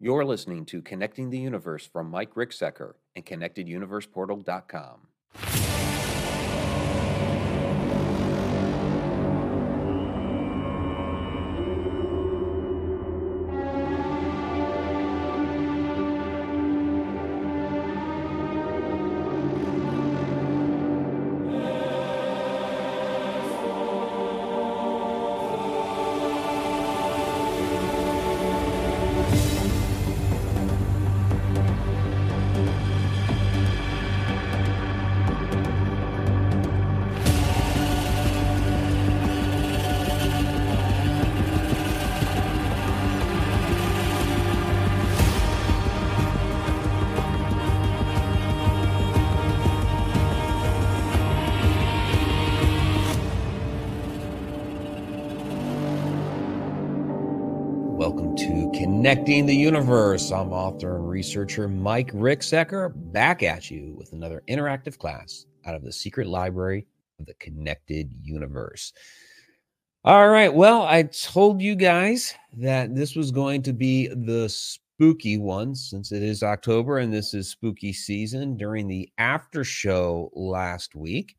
You're listening to Connecting the Universe from Mike Ricksecker and ConnectedUniversePortal.com. Connecting the Universe. I'm author and researcher Mike Ricksecker back at you with another interactive class out of the secret library of the Connected Universe. All right. Well, I told you guys that this was going to be the spooky one since it is October and this is spooky season. During the after show last week,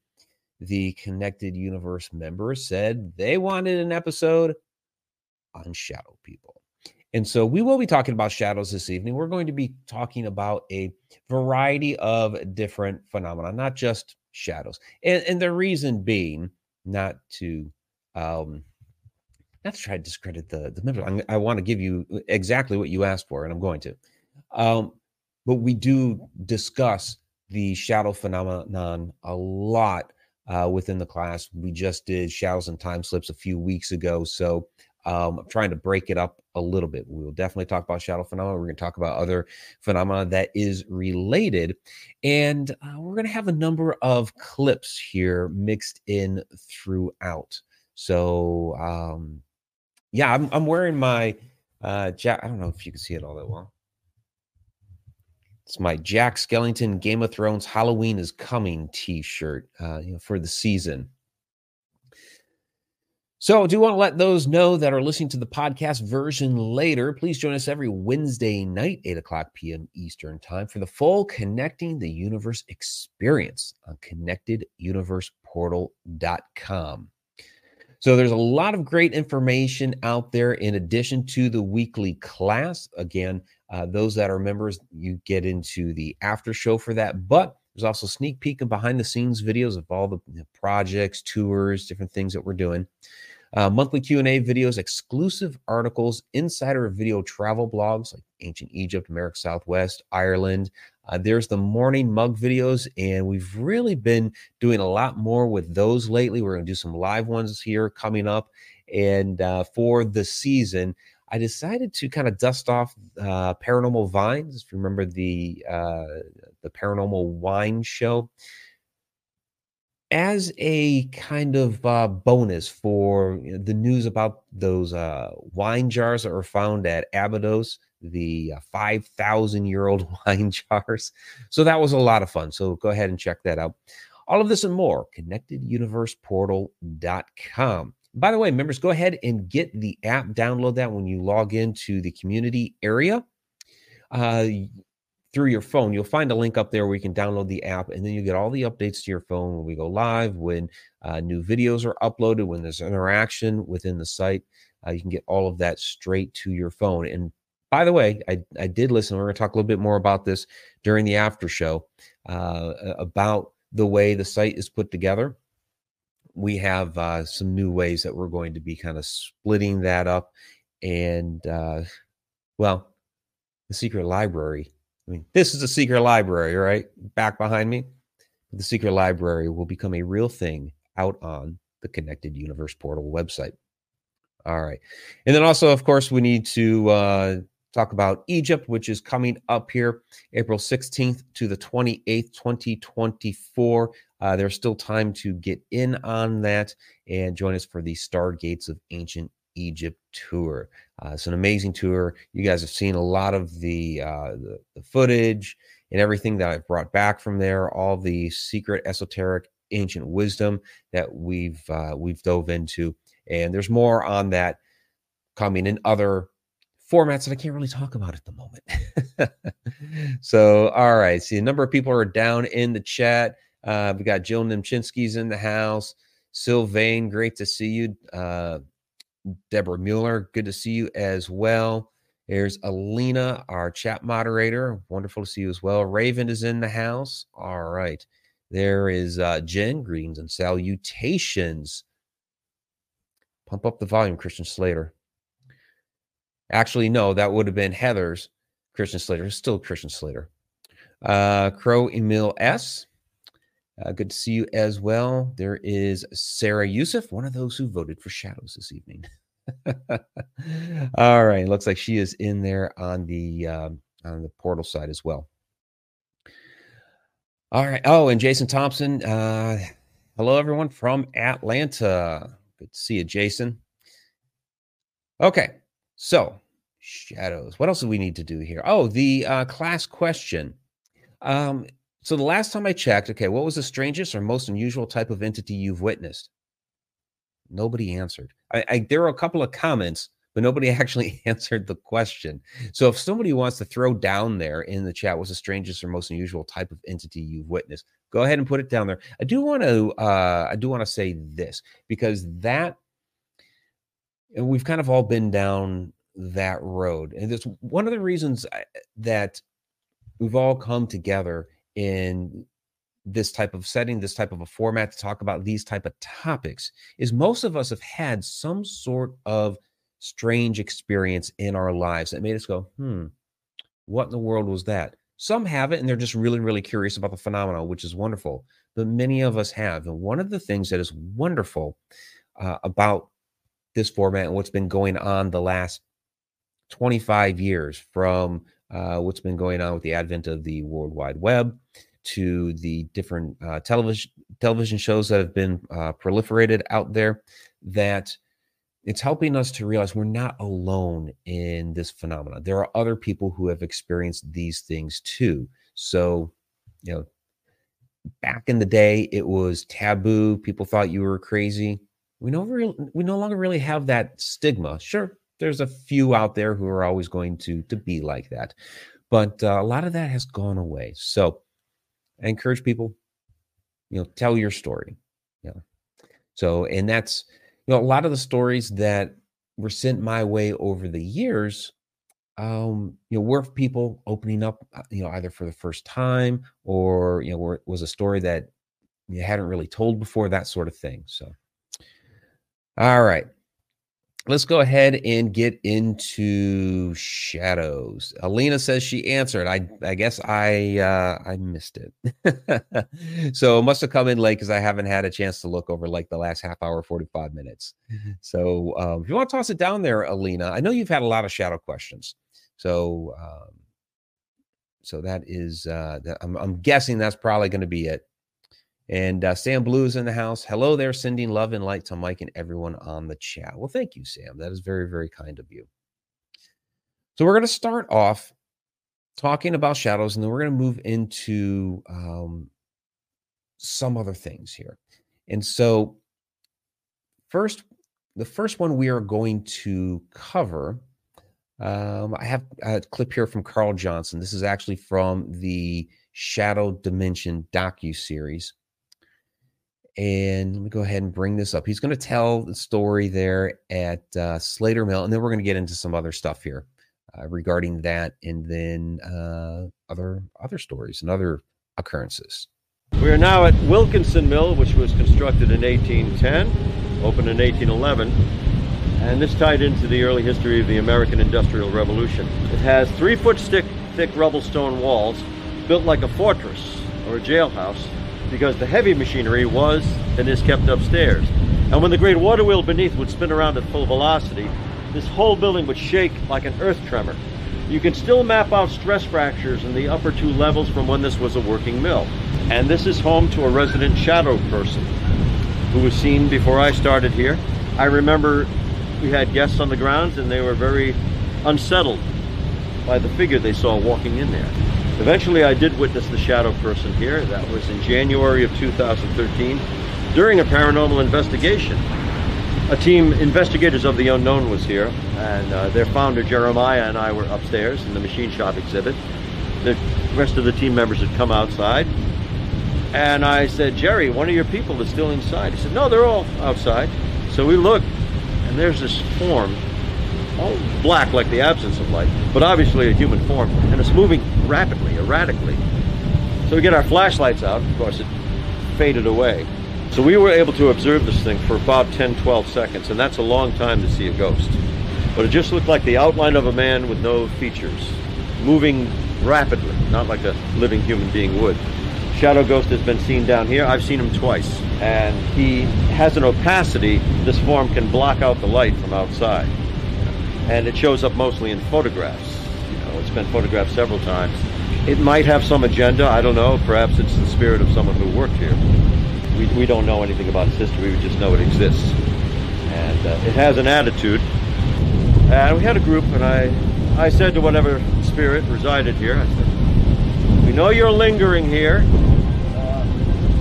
the Connected Universe members said they wanted an episode on shadow people. And so we will be talking about shadows this evening. We're going to be talking about a variety of different phenomena, not just shadows. And, and the reason being, not to um, not to try to discredit the the members. I'm, i want to give you exactly what you asked for, and I'm going to. Um, but we do discuss the shadow phenomenon a lot uh, within the class. We just did shadows and time slips a few weeks ago, so um, I'm trying to break it up a little bit. We will definitely talk about shadow phenomena. We're going to talk about other phenomena that is related. And uh, we're going to have a number of clips here mixed in throughout. So, um, yeah, I'm, I'm wearing my uh, Jack. I don't know if you can see it all that well. It's my Jack Skellington Game of Thrones Halloween is Coming t shirt uh, you know, for the season. So, I do want to let those know that are listening to the podcast version later. Please join us every Wednesday night, 8 o'clock p.m. Eastern Time, for the full Connecting the Universe experience on connecteduniverseportal.com. So, there's a lot of great information out there in addition to the weekly class. Again, uh, those that are members, you get into the after show for that. But there's also sneak peek and behind the scenes videos of all the projects, tours, different things that we're doing uh, monthly q&a videos exclusive articles insider video travel blogs like ancient egypt america southwest ireland. Uh, there's the morning mug videos and we've really been doing a lot more with those lately. We're going to do some live ones here coming up. And uh, for the season I decided to kind of dust off uh, Paranormal Vines. If you remember the uh, the Paranormal Wine Show, as a kind of uh, bonus for the news about those uh, wine jars that were found at Abydos, the uh, 5,000 year old wine jars. So that was a lot of fun. So go ahead and check that out. All of this and more, connecteduniverseportal.com. By the way, members, go ahead and get the app, download that when you log into the community area. Through your phone, you'll find a link up there where you can download the app, and then you get all the updates to your phone when we go live, when uh, new videos are uploaded, when there's interaction within the site. Uh, you can get all of that straight to your phone. And by the way, I, I did listen. We're going to talk a little bit more about this during the after show uh, about the way the site is put together. We have uh, some new ways that we're going to be kind of splitting that up. And, uh, well, the secret library I mean, this is a secret library, right? Back behind me. The secret library will become a real thing out on the Connected Universe Portal website. All right. And then also, of course, we need to uh, talk about Egypt, which is coming up here April 16th to the 28th, 2024. Uh, there's still time to get in on that and join us for the Stargates of Ancient Egypt tour. Uh, it's an amazing tour. You guys have seen a lot of the, uh, the, the footage and everything that I've brought back from there. All the secret, esoteric, ancient wisdom that we've uh, we've dove into, and there's more on that coming in other formats that I can't really talk about at the moment. so, all right. See, a number of people are down in the chat. Uh, we got Jill Nimchinsky's in the house. Sylvain, great to see you. Uh, Deborah Mueller, good to see you as well. There's Alina, our chat moderator. Wonderful to see you as well. Raven is in the house. All right. There is uh, Jen. Greetings and salutations. Pump up the volume, Christian Slater. Actually, no, that would have been Heathers Christian Slater. It's still Christian Slater. Uh, Crow Emil S. Uh, good to see you as well. There is Sarah Youssef, one of those who voted for Shadows this evening. All right, looks like she is in there on the um, on the portal side as well. All right. Oh, and Jason Thompson. Uh, hello, everyone from Atlanta. Good to see you, Jason. Okay, so shadows. What else do we need to do here? Oh, the uh, class question. Um, so the last time I checked, okay, what was the strangest or most unusual type of entity you've witnessed? Nobody answered. I, I, there were a couple of comments, but nobody actually answered the question. So if somebody wants to throw down there in the chat, what's the strangest or most unusual type of entity you've witnessed? Go ahead and put it down there. I do want to. Uh, I do want to say this because that, and we've kind of all been down that road, and it's one of the reasons I, that we've all come together in this type of setting this type of a format to talk about these type of topics is most of us have had some sort of strange experience in our lives that made us go hmm what in the world was that? Some have it and they're just really really curious about the phenomenon which is wonderful but many of us have and one of the things that is wonderful uh, about this format and what's been going on the last 25 years from uh, what's been going on with the advent of the World Wide Web to the different uh, television television shows that have been uh, proliferated out there that it's helping us to realize we're not alone in this phenomenon there are other people who have experienced these things too. So you know back in the day it was taboo. People thought you were crazy. We no really, we no longer really have that stigma. Sure there's a few out there who are always going to to be like that but uh, a lot of that has gone away. So i encourage people you know tell your story yeah so and that's you know a lot of the stories that were sent my way over the years um you know were people opening up uh, you know either for the first time or you know were, was a story that you hadn't really told before that sort of thing so. All right let's go ahead and get into shadows. Alina says she answered. I I guess I uh, I missed it. so it must have come in late because I haven't had a chance to look over like the last half hour, 45 minutes. So um, if you want to toss it down there, Alina, I know you've had a lot of shadow questions. So um, so that is uh, I'm, I'm guessing that's probably going to be it. And uh, Sam Blue is in the house. Hello there, sending love and light to Mike and everyone on the chat. Well, thank you, Sam. That is very, very kind of you. So we're going to start off talking about shadows, and then we're going to move into um, some other things here. And so, first, the first one we are going to cover. Um, I have a clip here from Carl Johnson. This is actually from the Shadow Dimension docu series. And let me go ahead and bring this up. He's going to tell the story there at uh, Slater Mill, and then we're going to get into some other stuff here uh, regarding that, and then uh, other other stories and other occurrences. We are now at Wilkinson Mill, which was constructed in 1810, opened in 1811, and this tied into the early history of the American Industrial Revolution. It has three-foot thick, thick rubble stone walls, built like a fortress or a jailhouse because the heavy machinery was and is kept upstairs. And when the great water wheel beneath would spin around at full velocity, this whole building would shake like an earth tremor. You can still map out stress fractures in the upper two levels from when this was a working mill. And this is home to a resident shadow person who was seen before I started here. I remember we had guests on the grounds and they were very unsettled by the figure they saw walking in there. Eventually, I did witness the shadow person here. That was in January of 2013 during a paranormal investigation. a team, investigators of the unknown, was here, and uh, their founder Jeremiah and I were upstairs in the machine shop exhibit. The rest of the team members had come outside, and I said, Jerry, one of your people is still inside. He said, No, they're all outside. So we looked, and there's this form, all black like the absence of light, but obviously a human form, and it's moving rapidly, erratically. So we get our flashlights out. Of course, it faded away. So we were able to observe this thing for about 10, 12 seconds, and that's a long time to see a ghost. But it just looked like the outline of a man with no features, moving rapidly, not like a living human being would. Shadow Ghost has been seen down here. I've seen him twice. And he has an opacity. This form can block out the light from outside. And it shows up mostly in photographs. You know, it's been photographed several times. It might have some agenda. I don't know. Perhaps it's the spirit of someone who worked here. We, we don't know anything about its history. We just know it exists. And uh, it has an attitude. And we had a group, and I, I said to whatever spirit resided here, I said, We know you're lingering here.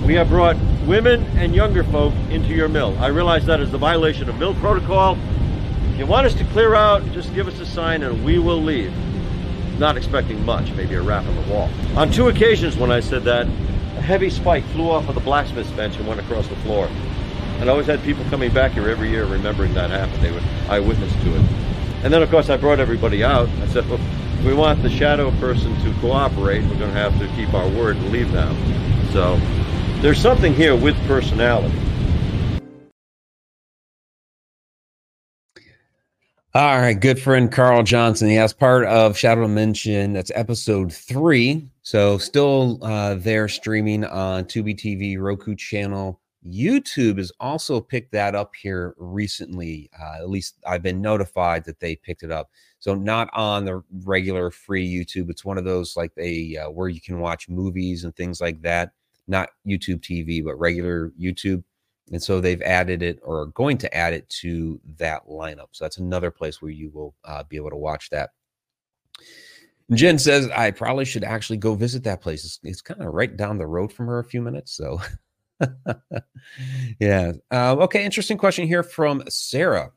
We have brought women and younger folk into your mill. I realize that is the violation of mill protocol. You want us to clear out, just give us a sign and we will leave. Not expecting much, maybe a rap on the wall. On two occasions when I said that, a heavy spike flew off of the blacksmith's bench and went across the floor. And I always had people coming back here every year remembering that happened. They were eyewitness to it. And then, of course, I brought everybody out. I said, well, if we want the shadow person to cooperate, we're going to have to keep our word and leave now. So there's something here with personality. All right, good friend Carl Johnson. He has part of Shadow Dimension. That's episode three. So still uh, there streaming on Tubi TV, Roku channel. YouTube has also picked that up here recently. Uh, at least I've been notified that they picked it up. So not on the regular free YouTube. It's one of those like they uh, where you can watch movies and things like that. Not YouTube TV, but regular YouTube. And so they've added it or are going to add it to that lineup. So that's another place where you will uh, be able to watch that. Jen says, I probably should actually go visit that place. It's, it's kind of right down the road from her a few minutes. So, yeah. Uh, okay. Interesting question here from Sarah.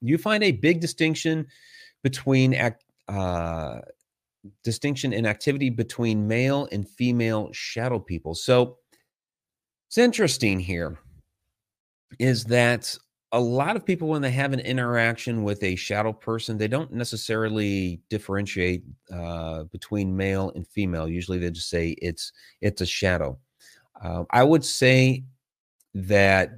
You find a big distinction between act, uh, distinction in activity between male and female shadow people. So it's interesting here is that a lot of people when they have an interaction with a shadow person they don't necessarily differentiate uh, between male and female. Usually they just say it's it's a shadow. Uh, i would say that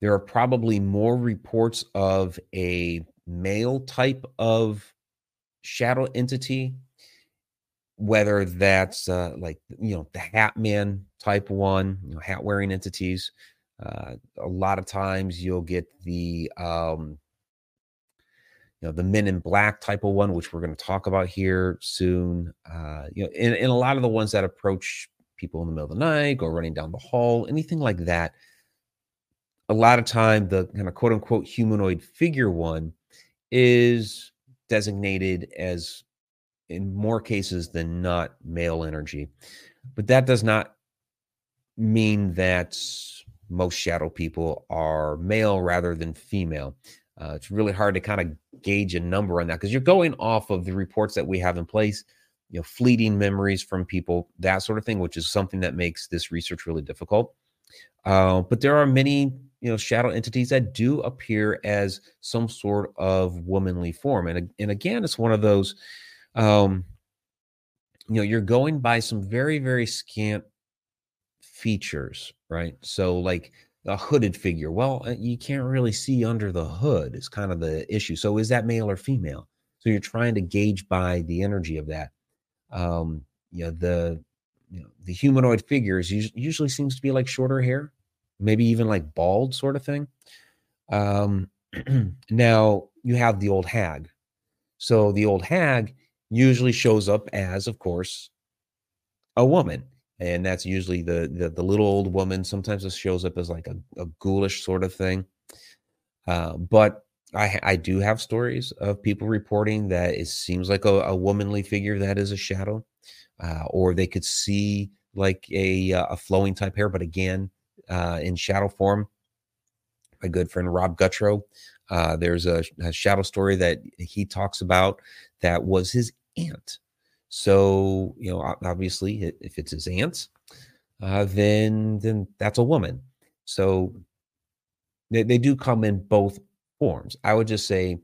there are probably more reports of a male type of shadow entity whether that's uh, like you know the hat man type one you know, hat wearing entities uh, a lot of times you'll get the um, you know the men in black type of one which we're going to talk about here soon uh, you know and, and a lot of the ones that approach people in the middle of the night go running down the hall anything like that a lot of time the kind of quote unquote humanoid figure one is designated as in more cases than not male energy. But that does not mean that most shadow people are male rather than female. Uh, it's really hard to kind of gauge a number on that because you're going off of the reports that we have in place, you know, fleeting memories from people, that sort of thing, which is something that makes this research really difficult. Uh, but there are many, you know, shadow entities that do appear as some sort of womanly form, and and again, it's one of those, um, you know, you're going by some very very scant features, right? So like a hooded figure, well, uh, you can't really see under the hood is kind of the issue. So is that male or female? So you're trying to gauge by the energy of that. Um, you know, the you know, the humanoid figures usually seems to be like shorter hair, maybe even like bald sort of thing. Um, now you have the old hag. So the old hag usually shows up as, of course, a woman and that's usually the, the the, little old woman. Sometimes it shows up as like a, a ghoulish sort of thing. Uh, but I I do have stories of people reporting that it seems like a, a womanly figure that is a shadow, uh, or they could see like a uh, a flowing type hair, but again uh, in shadow form. my good friend Rob Gutro. Uh, there's a, a, shadow story that he talks about that was his aunt. So you know, obviously, if it's his aunt, uh, then then that's a woman. So they, they do come in both forms. I would just say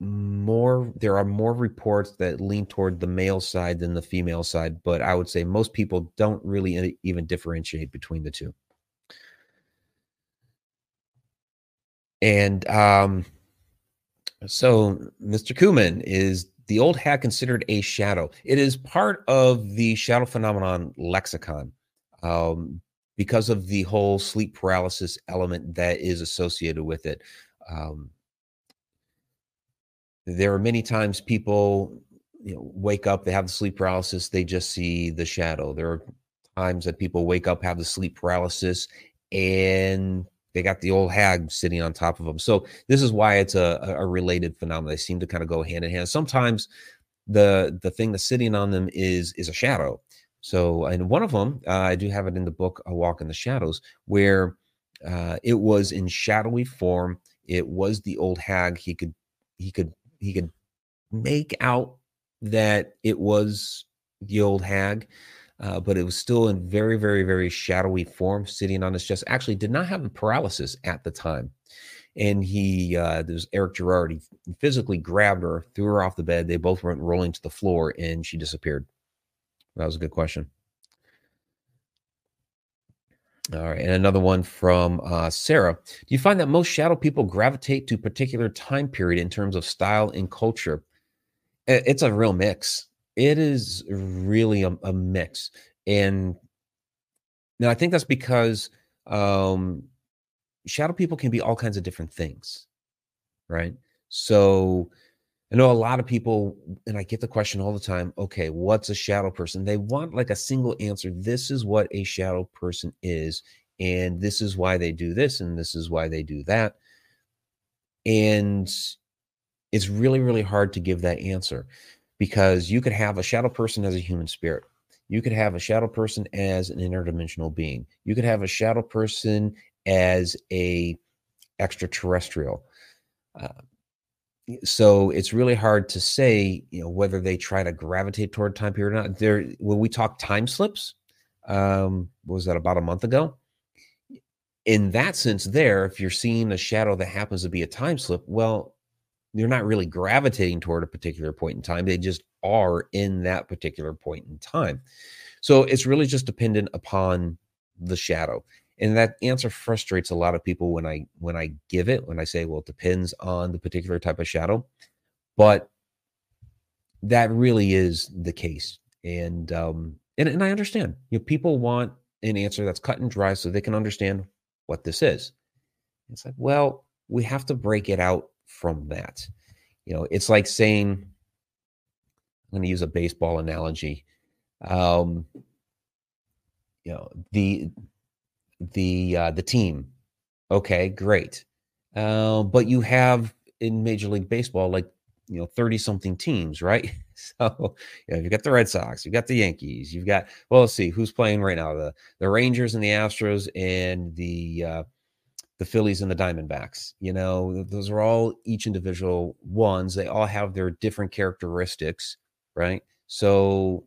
more there are more reports that lean toward the male side than the female side, but I would say most people don't really even differentiate between the two. And um, so Mr. Kuman is the old hag considered a shadow. It is part of the shadow phenomenon lexicon um, because of the whole sleep paralysis element that is associated with it. Um, there are many times people you know, wake up, they have the sleep paralysis, they just see the shadow. There are times that people wake up, have the sleep paralysis, and they got the old hag sitting on top of them. So this is why it's a, a related phenomenon. They seem to kind of go hand in hand. Sometimes the the thing that's sitting on them is is a shadow. So and one of them, uh, I do have it in the book, A Walk in the Shadows, where uh, it was in shadowy form. It was the old hag. He could he could he could make out that it was the old hag uh, but it was still in very, very, very shadowy form, sitting on his chest. Actually, did not have paralysis at the time. And he, uh, there's Eric Girard, he physically grabbed her, threw her off the bed. They both went rolling to the floor and she disappeared. That was a good question. All right, and another one from uh, Sarah. Do you find that most shadow people gravitate to particular time period in terms of style and culture? It's a real mix it is really a, a mix. And now I think that's because um, shadow people can be all kinds of different things, right? So I know a lot of people, and I get the question all the time okay, what's a shadow person? They want like a single answer. This is what a shadow person is, and this is why they do this, and this is why they do that. And it's really, really hard to give that answer because you could have a shadow person as a human spirit. You could have a shadow person as an interdimensional being. You could have a shadow person as a extraterrestrial. Uh, so it's really hard to say, you know, whether they try to gravitate toward time period or not. There, when we talk time slips, um, was that about a month ago? In that sense, there, if you're seeing a shadow that happens to be a time slip, well, they're not really gravitating toward a particular point in time. They just are in that particular point in time. So it's really just dependent upon the shadow. And that answer frustrates a lot of people when I when I give it, when I say, well, it depends on the particular type of shadow. But that really is the case. And um and, and I understand. You know, people want an answer that's cut and dry so they can understand what this is. It's like, well, we have to break it out from that. You know, it's like saying, I'm going to use a baseball analogy. Um, you know, the the uh, the team. Okay, great. Uh, but you have in Major League Baseball like you know 30 something teams, right? So you know, you've got the Red Sox, you've got the Yankees, you've got well, let's see who's playing right now the the Rangers and the Astros and the uh, the Phillies and the Diamondbacks. You know, those are all each individual ones. They all have their different characteristics, right? So,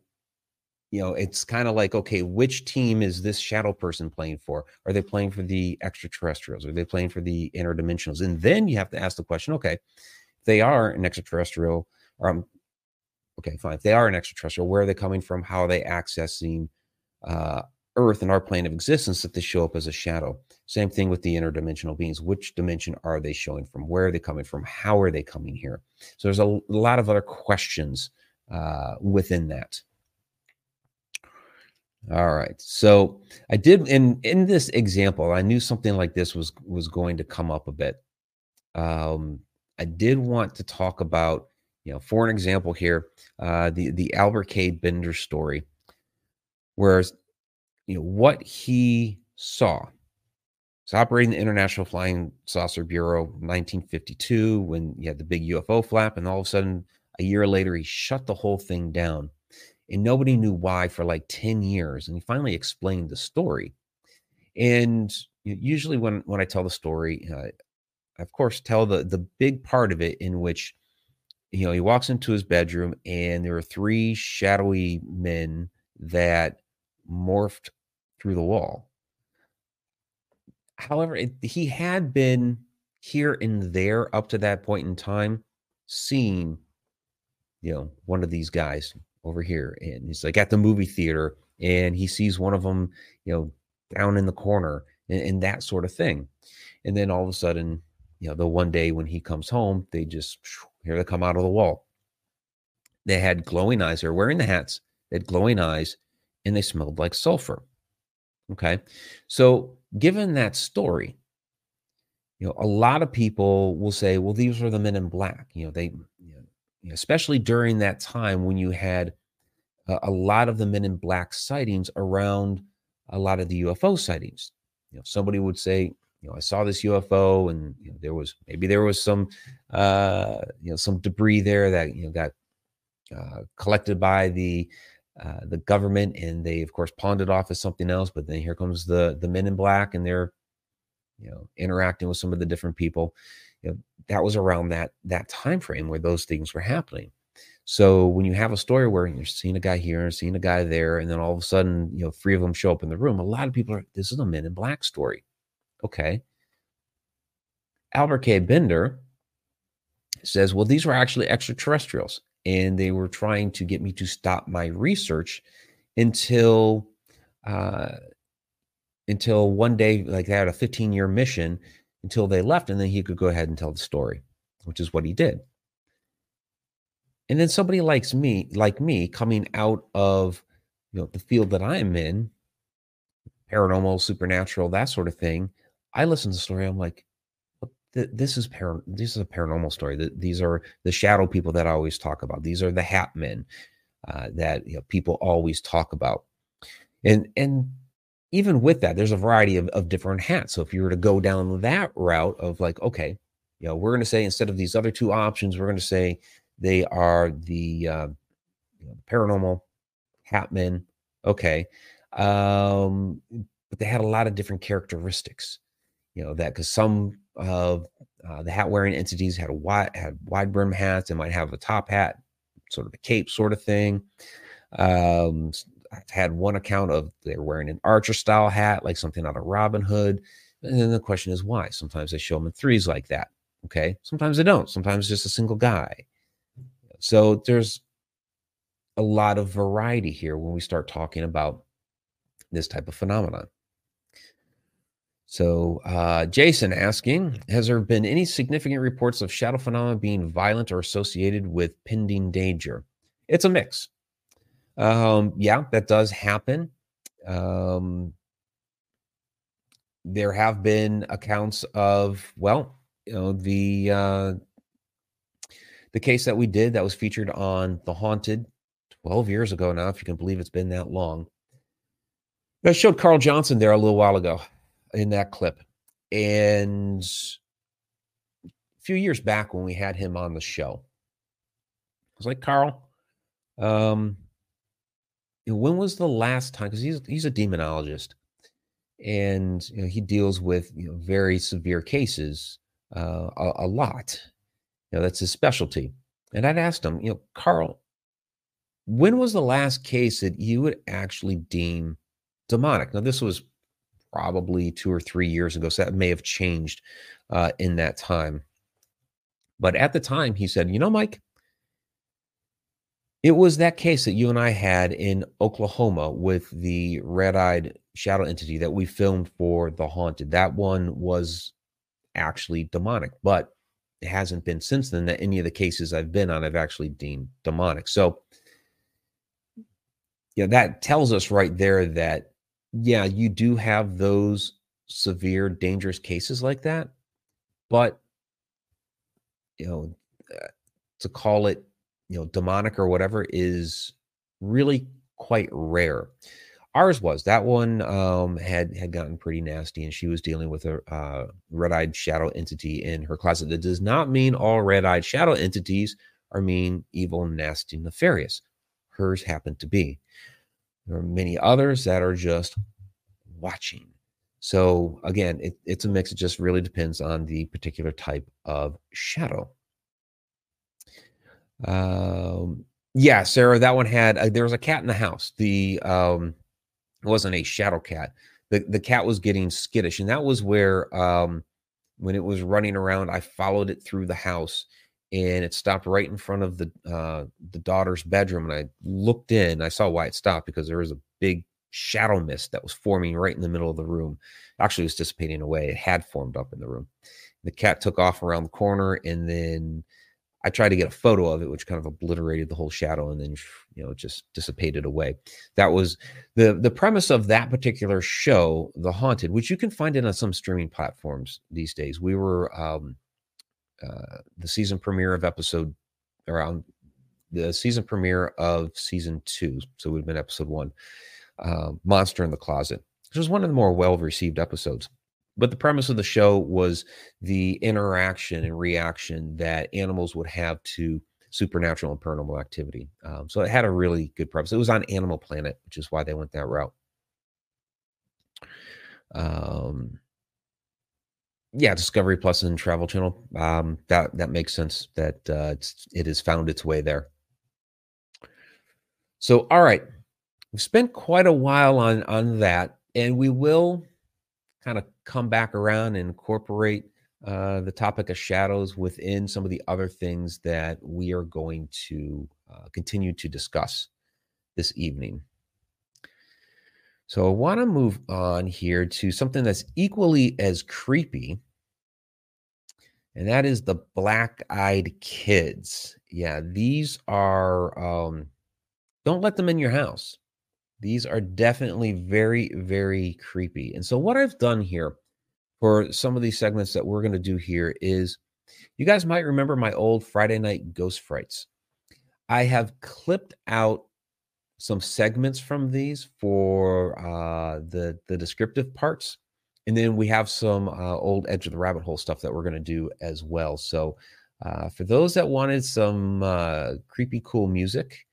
you know, it's kind of like, okay, which team is this shadow person playing for? Are they playing for the extraterrestrials? Are they playing for the interdimensionals? And then you have to ask the question, okay, they are an extraterrestrial, or um, okay, fine. If they are an extraterrestrial, where are they coming from? How are they accessing uh, Earth and our plane of existence that they show up as a shadow. Same thing with the interdimensional beings. Which dimension are they showing from? Where are they coming from? How are they coming here? So there's a lot of other questions uh, within that. All right. So I did in in this example, I knew something like this was was going to come up a bit. Um, I did want to talk about, you know, for an example here, uh, the the Albert K. Bender story, whereas you know what he saw. He's operating the International Flying Saucer Bureau 1952 when you had the big UFO flap, and all of a sudden, a year later, he shut the whole thing down. And nobody knew why for like 10 years. And he finally explained the story. And usually, when when I tell the story, uh, I of course tell the the big part of it in which you know he walks into his bedroom and there are three shadowy men that morphed through the wall. However, it, he had been here and there up to that point in time, seeing, you know, one of these guys over here. And he's like at the movie theater and he sees one of them, you know, down in the corner and, and that sort of thing. And then all of a sudden, you know, the one day when he comes home, they just, here they come out of the wall. They had glowing eyes. They're wearing the hats. They had glowing eyes and they smelled like sulfur. Okay. So, given that story, you know, a lot of people will say, well, these were the men in black. You know, they, you know, especially during that time when you had a, a lot of the men in black sightings around a lot of the UFO sightings. You know, somebody would say, you know, I saw this UFO, and you know, there was maybe there was some, uh, you know, some debris there that you know got uh, collected by the uh, the government, and they of course pawned it off as something else. But then here comes the the men in black, and they're you know interacting with some of the different people. You know, that was around that that time frame where those things were happening. So when you have a story where you're seeing a guy here and seeing a guy there, and then all of a sudden, you know, three of them show up in the room, a lot of people are, this is a men in black story. Okay. Albert K. Bender says, well, these were actually extraterrestrials, and they were trying to get me to stop my research until uh, until one day, like they had a 15 year mission until they left, and then he could go ahead and tell the story, which is what he did. And then somebody likes me, like me, coming out of you know the field that I'm in, paranormal, supernatural, that sort of thing. I listen to the story. I'm like, this is par- this is a paranormal story. That These are the shadow people that I always talk about. These are the hat men uh, that you know, people always talk about. And and even with that, there's a variety of, of different hats. So if you were to go down that route of like, okay, you know, we're going to say instead of these other two options, we're going to say they are the uh, you know, paranormal hatmen. Okay. Um, but they had a lot of different characteristics, you know, that because some of uh, the hat wearing entities had a wide, had wide brim hats. They might have a top hat, sort of a cape sort of thing. Um, I've had one account of they're wearing an Archer style hat, like something out of Robin Hood. And then the question is why? Sometimes they show them in threes like that. Okay. Sometimes they don't. Sometimes just a single guy. So there's a lot of variety here when we start talking about this type of phenomenon. So, uh, Jason asking Has there been any significant reports of shadow phenomena being violent or associated with pending danger? It's a mix. Um, yeah, that does happen. Um, there have been accounts of, well, you know, the uh, the case that we did that was featured on The Haunted 12 years ago now, if you can believe it's been that long. I showed Carl Johnson there a little while ago in that clip. And a few years back when we had him on the show, I was like, Carl, um, when was the last time? Because he's he's a demonologist, and you know, he deals with you know, very severe cases uh, a, a lot. You know, that's his specialty. And I'd asked him, you know, Carl, when was the last case that you would actually deem demonic? Now, this was probably two or three years ago, so that may have changed uh, in that time. But at the time, he said, you know, Mike, it was that case that you and I had in Oklahoma with the red eyed shadow entity that we filmed for The Haunted. That one was actually demonic, but it hasn't been since then that any of the cases I've been on I've actually deemed demonic. So, yeah, that tells us right there that, yeah, you do have those severe, dangerous cases like that. But, you know, uh, to call it you know demonic or whatever is really quite rare. Ours was that one um, had had gotten pretty nasty and she was dealing with a uh, red-eyed shadow entity in her closet. That does not mean all red-eyed shadow entities are mean evil nasty nefarious. Hers happened to be there are many others that are just watching So again, it, it's a mix. It just really depends on the particular type of shadow. Um, yeah, Sarah, that one had uh, there was a cat in the house. The um, it wasn't a shadow cat. The the cat was getting skittish, and that was where um, when it was running around, I followed it through the house, and it stopped right in front of the uh, the daughter's bedroom. And I looked in. I saw why it stopped because there was a big shadow mist that was forming right in the middle of the room. Actually, it was dissipating away. It had formed up in the room. The cat took off around the corner, and then I tried to get a photo of it, which kind of obliterated the whole shadow, and then you know just dissipated away. That was the the premise of that particular show, The Haunted, which you can find it on some streaming platforms these days. We were um, uh, the season premiere of episode around the season premiere of season two, so we've been episode one uh, Monster in the Closet, which was one of the more well received episodes. But the premise of the show was the interaction and reaction that animals would have to supernatural and paranormal activity. Um, so it had a really good premise. It was on Animal Planet, which is why they went that route. Um, yeah, Discovery Plus and Travel Channel. Um, that that makes sense. That uh, it's, it has found its way there. So, all right, We've spent quite a while on on that, and we will kind of come back around and incorporate uh, the topic of shadows within some of the other things that we are going to uh, continue to discuss this evening. So I want to move on here to something that's equally as creepy, and that is the black-eyed kids. Yeah, these are. Um, don't let them in your house. These are definitely very, very creepy. And so, what I've done here for some of these segments that we're going to do here is you guys might remember my old Friday night ghost frights. I have clipped out some segments from these for uh, the the descriptive parts, and then we have some uh, old Edge of the Rabbit Hole stuff that we're going to do as well. So, uh, for those that wanted some uh, creepy, cool music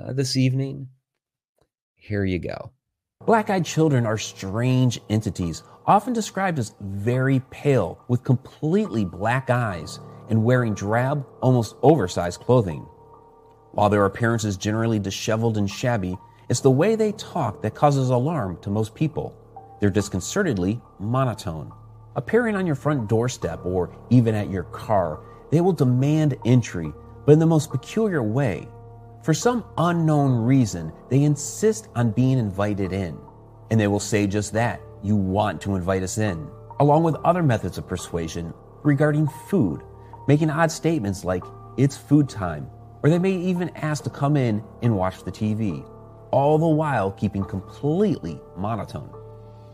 uh, this evening, here you go. Black eyed children are strange entities, often described as very pale, with completely black eyes, and wearing drab, almost oversized clothing. While their appearance is generally disheveled and shabby, it's the way they talk that causes alarm to most people. They're disconcertedly monotone. Appearing on your front doorstep or even at your car, they will demand entry, but in the most peculiar way, for some unknown reason, they insist on being invited in. And they will say just that you want to invite us in, along with other methods of persuasion regarding food, making odd statements like, it's food time, or they may even ask to come in and watch the TV, all the while keeping completely monotone.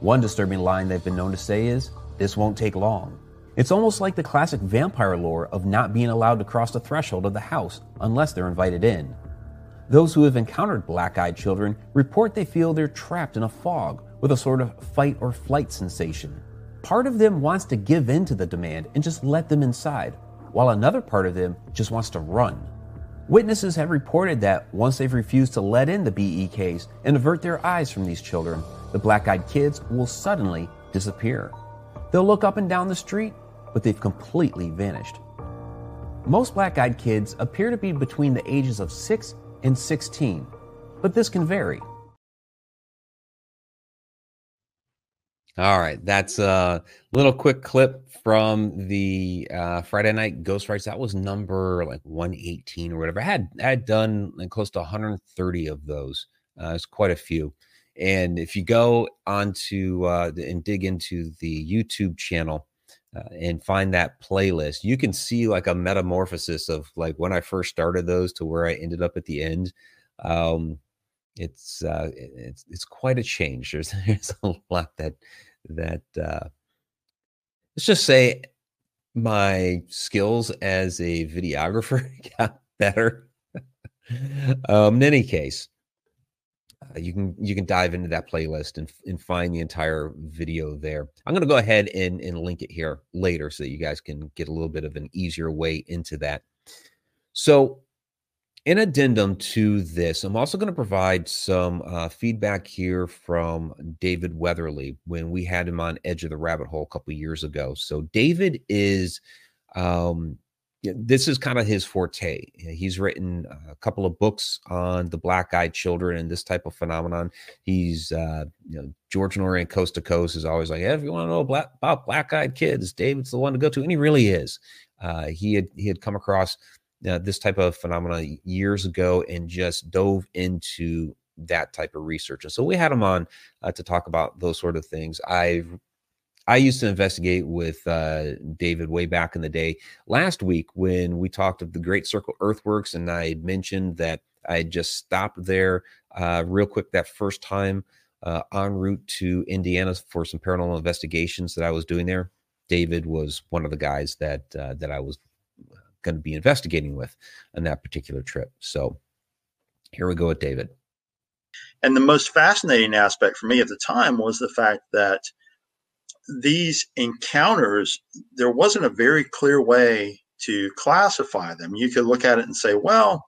One disturbing line they've been known to say is, This won't take long. It's almost like the classic vampire lore of not being allowed to cross the threshold of the house unless they're invited in. Those who have encountered black eyed children report they feel they're trapped in a fog with a sort of fight or flight sensation. Part of them wants to give in to the demand and just let them inside, while another part of them just wants to run. Witnesses have reported that once they've refused to let in the BEKs and avert their eyes from these children, the black eyed kids will suddenly disappear. They'll look up and down the street, but they've completely vanished. Most black eyed kids appear to be between the ages of 6 and 16, but this can vary. All right, that's a little quick clip from the uh, Friday Night Ghost Frights. That was number like 118 or whatever. I had I had done like close to 130 of those. Uh, it's quite a few. And if you go onto uh, and dig into the YouTube channel uh, and find that playlist, you can see like a metamorphosis of like when I first started those to where I ended up at the end. Um, it's uh, it's it's quite a change. There's there's a lot that that uh, let's just say my skills as a videographer got better. um, in any case, uh, you can you can dive into that playlist and, and find the entire video there. I'm going to go ahead and, and link it here later so that you guys can get a little bit of an easier way into that. So in addendum to this, I'm also going to provide some uh, feedback here from David Weatherly when we had him on Edge of the Rabbit Hole a couple years ago. So David is um, this is kind of his forte. He's written a couple of books on the black-eyed children and this type of phenomenon. He's, uh, you know, George Noory Coast to Coast is always like, hey, if you want to know about black-eyed kids, David's the one to go to, and he really is. Uh, he had he had come across uh, this type of phenomena years ago and just dove into that type of research. And so we had him on uh, to talk about those sort of things. I've I used to investigate with uh, David way back in the day. Last week, when we talked of the Great Circle Earthworks, and I had mentioned that I had just stopped there uh, real quick that first time uh, en route to Indiana for some paranormal investigations that I was doing there. David was one of the guys that uh, that I was going to be investigating with on that particular trip. So here we go with David. And the most fascinating aspect for me at the time was the fact that these encounters, there wasn't a very clear way to classify them. You could look at it and say, well,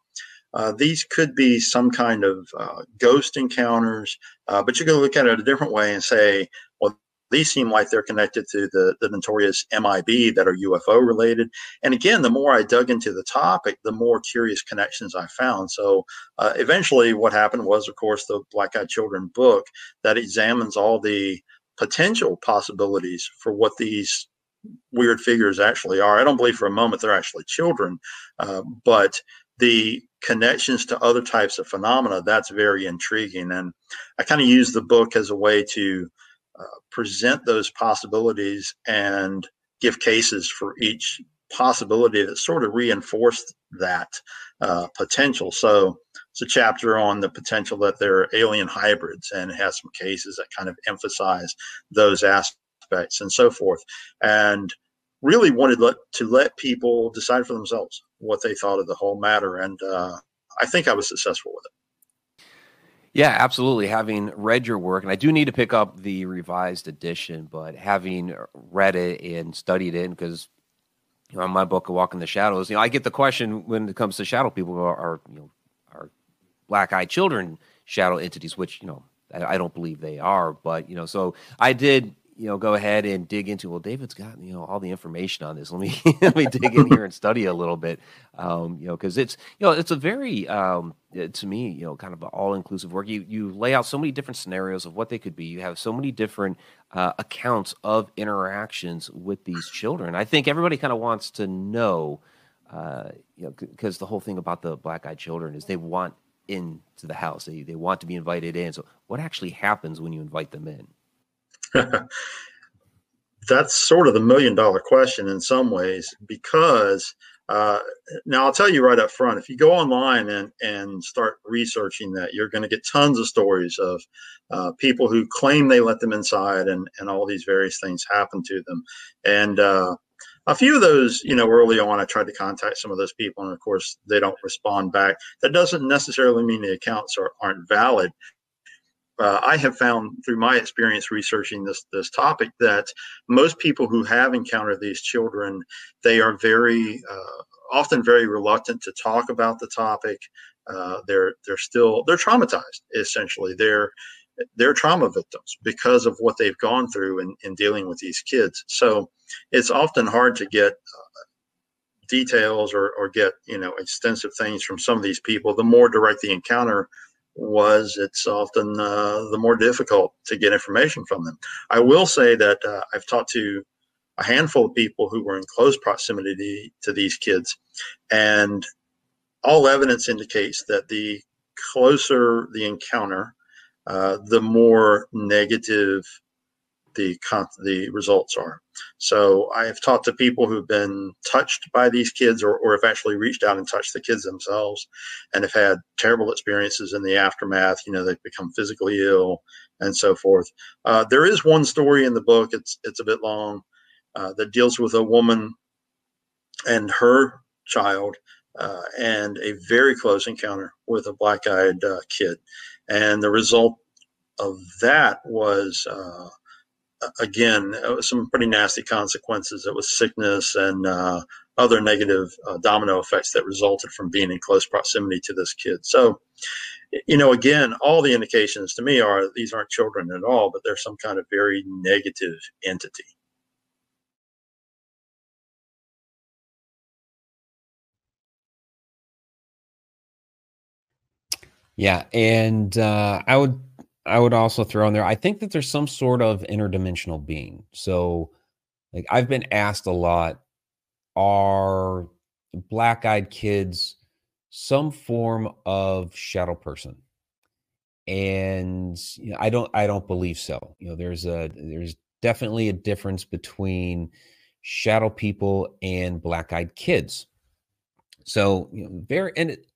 uh, these could be some kind of uh, ghost encounters, uh, but you can look at it a different way and say, these seem like they're connected to the, the notorious MIB that are UFO related. And again, the more I dug into the topic, the more curious connections I found. So uh, eventually, what happened was, of course, the Black Eyed Children book that examines all the potential possibilities for what these weird figures actually are. I don't believe for a moment they're actually children, uh, but the connections to other types of phenomena that's very intriguing. And I kind of use the book as a way to present those possibilities and give cases for each possibility that sort of reinforced that uh, potential. So it's a chapter on the potential that there are alien hybrids and it has some cases that kind of emphasize those aspects and so forth. And really wanted let, to let people decide for themselves what they thought of the whole matter. And uh, I think I was successful with it. Yeah, absolutely. Having read your work, and I do need to pick up the revised edition, but having read it and studied it, because you know, my book, A Walk in the Shadows, you know, I get the question when it comes to shadow people are, are you know, are black-eyed children shadow entities, which you know I, I don't believe they are, but you know, so I did you know go ahead and dig into well david's got you know all the information on this. Let me let me dig in here and study a little bit um, you know because it's you know it's a very um, to me you know kind of all-inclusive work. You you lay out so many different scenarios of what they could be. You have so many different uh, accounts of interactions with these children. I think everybody kind of wants to know uh, you know because the whole thing about the black-eyed children is they want into the house. They, they want to be invited in. So what actually happens when you invite them in That's sort of the million dollar question in some ways because uh, now I'll tell you right up front if you go online and, and start researching that, you're going to get tons of stories of uh, people who claim they let them inside and, and all these various things happen to them. And uh, a few of those, you know, early on, I tried to contact some of those people, and of course, they don't respond back. That doesn't necessarily mean the accounts are, aren't valid uh, I have found through my experience researching this this topic that most people who have encountered these children, they are very uh, often very reluctant to talk about the topic. Uh, they're they're still they're traumatized essentially. They're they're trauma victims because of what they've gone through in, in dealing with these kids. So it's often hard to get uh, details or, or get you know extensive things from some of these people. The more direct the encounter, was it's often uh, the more difficult to get information from them. I will say that uh, I've talked to a handful of people who were in close proximity to these kids, and all evidence indicates that the closer the encounter, uh, the more negative the the results are. So I have talked to people who've been touched by these kids or, or have actually reached out and touched the kids themselves and have had terrible experiences in the aftermath. You know, they've become physically ill and so forth. Uh, there is one story in the book, it's, it's a bit long, uh, that deals with a woman and her child uh, and a very close encounter with a black eyed uh, kid. And the result of that was uh, again, some pretty nasty consequences. It was sickness and uh, other negative uh, domino effects that resulted from being in close proximity to this kid. So, you know, again, all the indications to me are these aren't children at all, but they're some kind of very negative entity. Yeah, and uh, I would I would also throw in there. I think that there's some sort of interdimensional being. So, like I've been asked a lot, are black-eyed kids some form of shadow person? And you know, I don't I don't believe so. You know, there's a there's definitely a difference between shadow people and black-eyed kids. So, you know, very and it,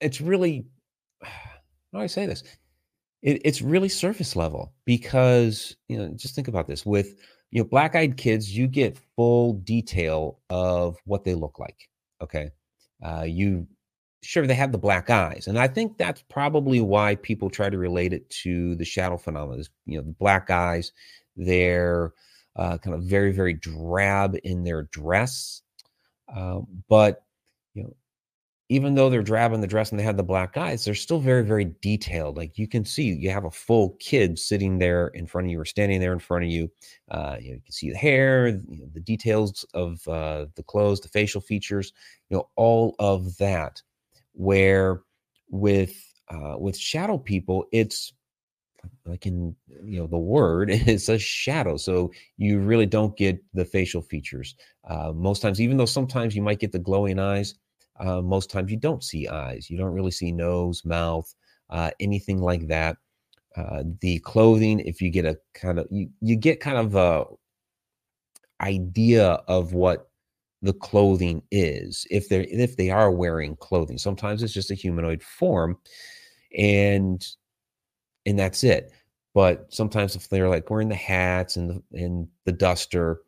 it's really how do I say this? It, it's really surface level because you know just think about this with you know black eyed kids you get full detail of what they look like okay? Uh, you sure they have the black eyes and i think that's probably why people try to relate it to the shadow phenomenon you know the black eyes they're uh, kind of very very drab in their dress uh, but you know even though they're drab in the dress and they have the black eyes, they're still very, very detailed. Like you can see, you have a full kid sitting there in front of you or standing there in front of you. Uh, you, know, you can see the hair, you know, the details of uh, the clothes, the facial features, you know, all of that. Where with uh, with shadow people, it's like in you know the word is a shadow so you really don't get the facial features uh, most times even though sometimes you might get the glowing eyes uh, most times you don't see eyes. You don't really see nose, mouth, uh, anything like that. Uh, the clothing, if you get a kind of you, you get kind of a idea of what the clothing is if they're if they are wearing clothing. Sometimes it's just a humanoid form, and and that's it. But sometimes if they're like wearing the hats and the and the duster,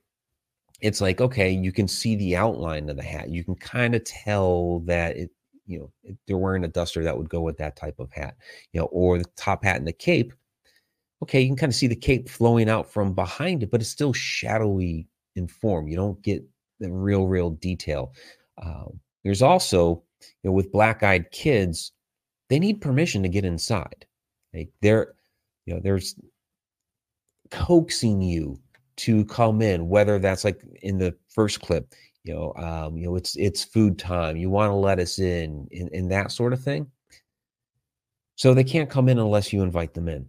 it's like okay you can see the outline of the hat you can kind of tell that it you know they're wearing a duster that would go with that type of hat you know or the top hat and the cape okay you can kind of see the cape flowing out from behind it but it's still shadowy in form you don't get the real real detail um, there's also you know with black-eyed kids they need permission to get inside like they're you know there's coaxing you to come in, whether that's like in the first clip, you know, um, you know, it's it's food time. You want to let us in, in, in that sort of thing. So they can't come in unless you invite them in.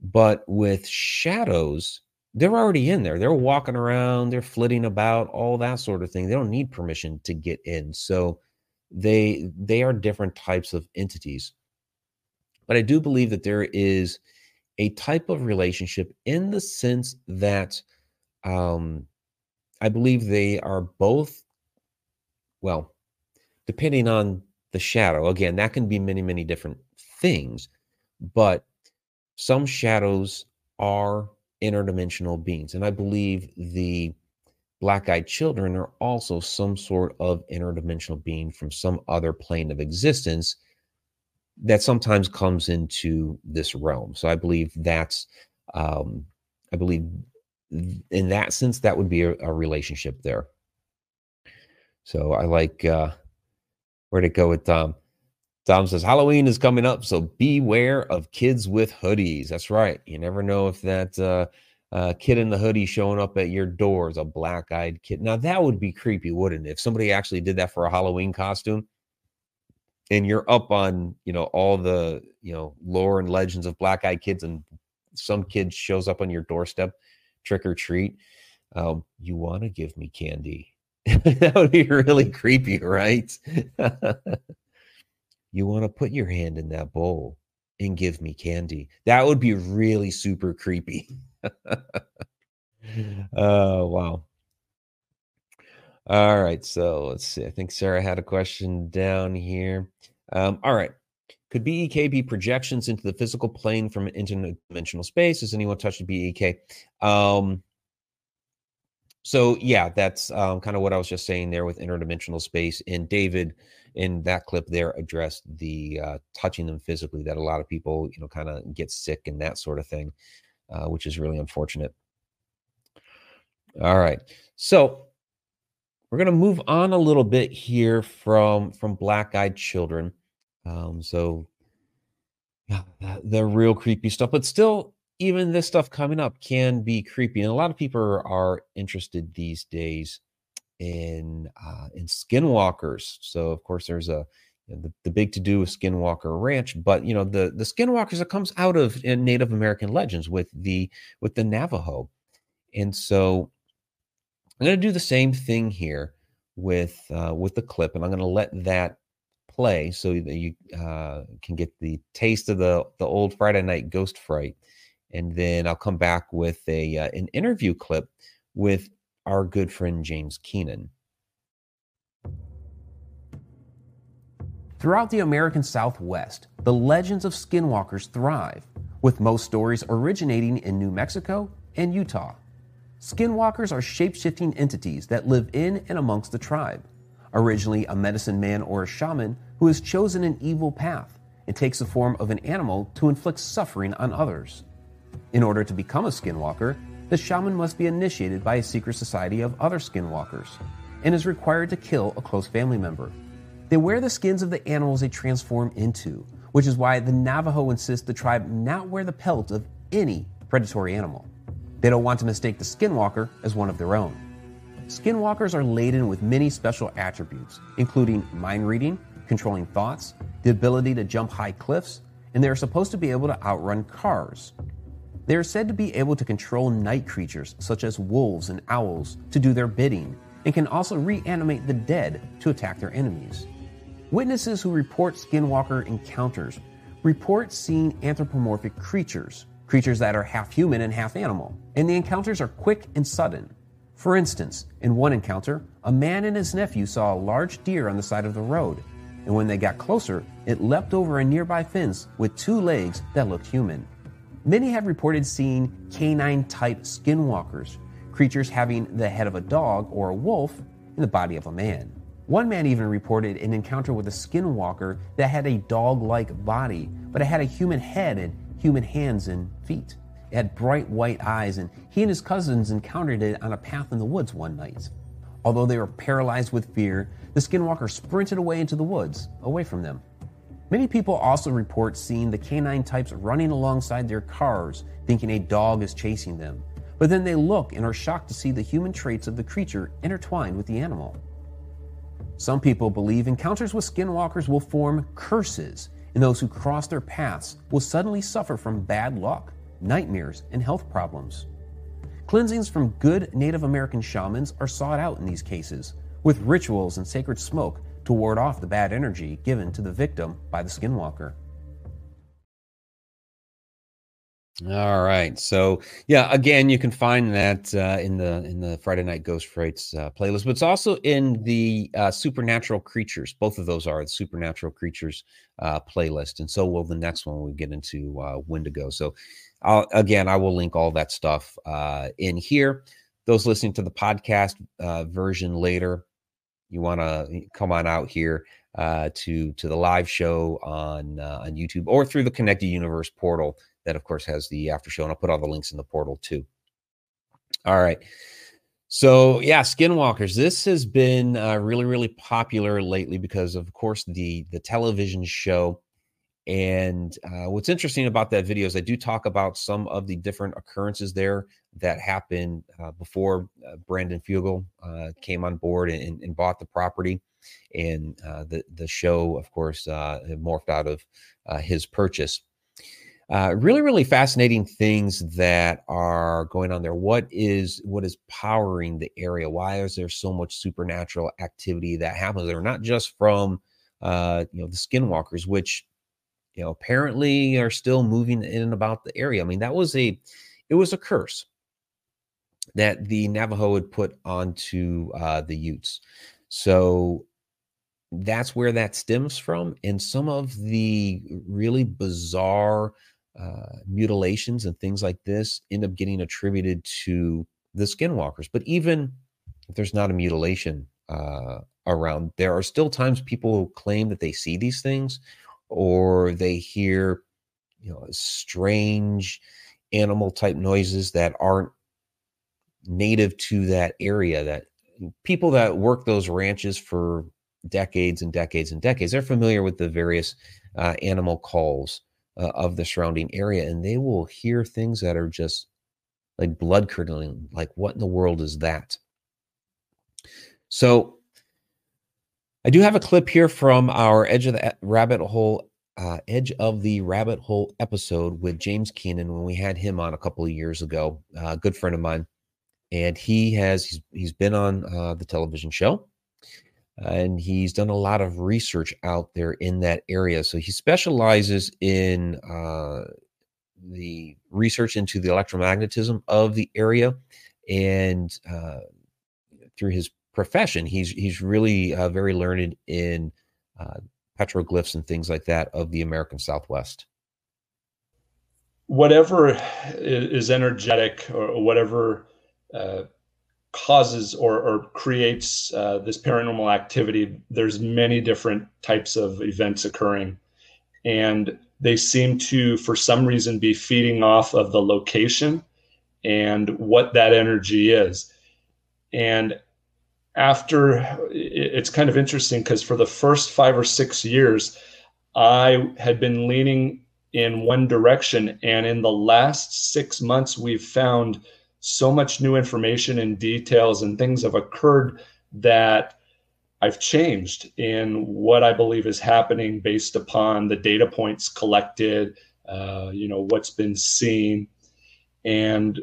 But with shadows, they're already in there. They're walking around, they're flitting about, all that sort of thing. They don't need permission to get in. So they they are different types of entities. But I do believe that there is a type of relationship in the sense that um, I believe they are both, well, depending on the shadow, again, that can be many, many different things, but some shadows are interdimensional beings. And I believe the black eyed children are also some sort of interdimensional being from some other plane of existence that sometimes comes into this realm. So I believe that's, um, I believe in that sense, that would be a, a relationship there. So I like, uh, where'd it go with Tom? Tom says Halloween is coming up, so beware of kids with hoodies. That's right. You never know if that uh, uh, kid in the hoodie showing up at your door is a black-eyed kid. Now that would be creepy, wouldn't it? If somebody actually did that for a Halloween costume, and you're up on you know all the you know lore and legends of black eyed kids and some kid shows up on your doorstep trick or treat um, you want to give me candy. That would be really creepy right? You want to put your hand in that bowl and give me candy. That would be really super creepy. Oh wow all right, so let's see. I think Sarah had a question down here. Um, all right. Could BEK be projections into the physical plane from an interdimensional space? Has anyone touched BEK? Um, so yeah, that's um, kind of what I was just saying there with interdimensional space. And David, in that clip there, addressed the uh, touching them physically that a lot of people, you know, kind of get sick and that sort of thing. uh, which is really unfortunate. All right, so we're going to move on a little bit here from from black-eyed children. Um, so yeah, the real creepy stuff, but still, even this stuff coming up can be creepy, and a lot of people are interested these days in uh, in skinwalkers. So of course, there's a the, the big to do with Skinwalker Ranch, but you know the the skinwalkers that comes out of Native American legends with the with the Navajo, and so I'm going to do the same thing here with uh, with the clip, and I'm going to let that play so that you uh, can get the taste of the the old Friday night ghost fright, and then I'll come back with a uh, an interview clip with our good friend James Keenan. Throughout the American Southwest, the legends of skinwalkers thrive, with most stories originating in New Mexico and Utah. Skinwalkers are shape shifting entities that live in and amongst the tribe. Originally a medicine man or a shaman who has chosen an evil path and takes the form of an animal to inflict suffering on others. In order to become a skinwalker, the shaman must be initiated by a secret society of other skinwalkers and is required to kill a close family member. They wear the skins of the animals they transform into, which is why the Navajo insist the tribe not wear the pelt of any predatory animal. They don't want to mistake the skinwalker as one of their own. Skinwalkers are laden with many special attributes, including mind reading, controlling thoughts, the ability to jump high cliffs, and they are supposed to be able to outrun cars. They are said to be able to control night creatures such as wolves and owls to do their bidding, and can also reanimate the dead to attack their enemies. Witnesses who report skinwalker encounters report seeing anthropomorphic creatures, creatures that are half human and half animal, and the encounters are quick and sudden. For instance, in one encounter, a man and his nephew saw a large deer on the side of the road, and when they got closer, it leapt over a nearby fence with two legs that looked human. Many have reported seeing canine type skinwalkers, creatures having the head of a dog or a wolf in the body of a man. One man even reported an encounter with a skinwalker that had a dog like body, but it had a human head and human hands and feet. It had bright white eyes, and he and his cousins encountered it on a path in the woods one night. Although they were paralyzed with fear, the skinwalker sprinted away into the woods, away from them. Many people also report seeing the canine types running alongside their cars, thinking a dog is chasing them. But then they look and are shocked to see the human traits of the creature intertwined with the animal. Some people believe encounters with skinwalkers will form curses and those who cross their paths will suddenly suffer from bad luck, nightmares, and health problems. Cleansings from good Native American shamans are sought out in these cases, with rituals and sacred smoke to ward off the bad energy given to the victim by the skinwalker. All right. So yeah, again, you can find that uh, in the in the Friday Night Ghost Frights uh, playlist, but it's also in the uh, Supernatural Creatures. Both of those are the Supernatural Creatures uh, playlist, and so will the next one we get into uh, Wendigo. So I'll, again, I will link all that stuff uh, in here. Those listening to the podcast version later, you want to come on out here to to the live show on on YouTube or through the Connected Universe portal that of course has the after show and i'll put all the links in the portal too. All right. So yeah skinwalkers. This has been uh, really really popular lately because of course the the television show. And uh, what's interesting about that video is i do talk about some of the different occurrences there that happened uh, before uh, brandon Fugal uh, came on board and, and, bought the property. And uh, the the show of course morphed out of his purchase uh, really really fascinating things that are going on there. What is what is powering the area? Why is there so much supernatural activity that happens there? Not just from uh, you know the skinwalkers which you know apparently are still moving in and about the area. I mean that was a it was a curse that the navajo had put onto uh, the utes. So that's where that stems from and some of the really bizarre uh, mutilations and things like this end up getting attributed to the skinwalkers. But even if there's not a mutilation uh, around, there are still times people claim that they see these things or they hear, you know, strange animal type noises that aren't native to that area that people that work those ranches for decades and decades and decades they're familiar with the various uh, animal calls uh, of the surrounding area and they will hear things that are just like blood curdling like what in the world is that? So i do have a clip here from our edge of the rabbit hole uh, edge of the rabbit hole episode with james keenan when we had him on a couple of years ago a good friend of mine and he has he's, he's been on uh, the television show and he's done a lot of research out there in that area. So he specializes in uh, the research into the electromagnetism of the area and uh, through his profession he's he's really uh, very learned in uh, petroglyphs and things like that of the american southwest. Whatever is energetic or whatever uh, causes or, or creates uh, this paranormal activity, there's many different types of events occurring. And they seem to, for some reason, be feeding off of the location and what that energy is. And after it's kind of interesting because for the first five or six years, I had been leaning in one direction. And in the last six months, we've found so much new information and details and things have occurred that I've changed in what I believe is happening based upon the data points collected, uh, you know, what's been seen. And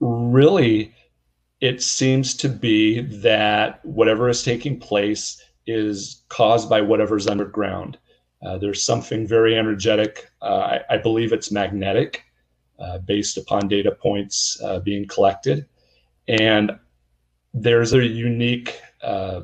really, it seems to be that whatever is taking place is caused by whatever's underground. Uh, there's something very energetic. Uh, I, I, believe it's magnetic uh, based upon data points uh, being collected. And there's a unique uh,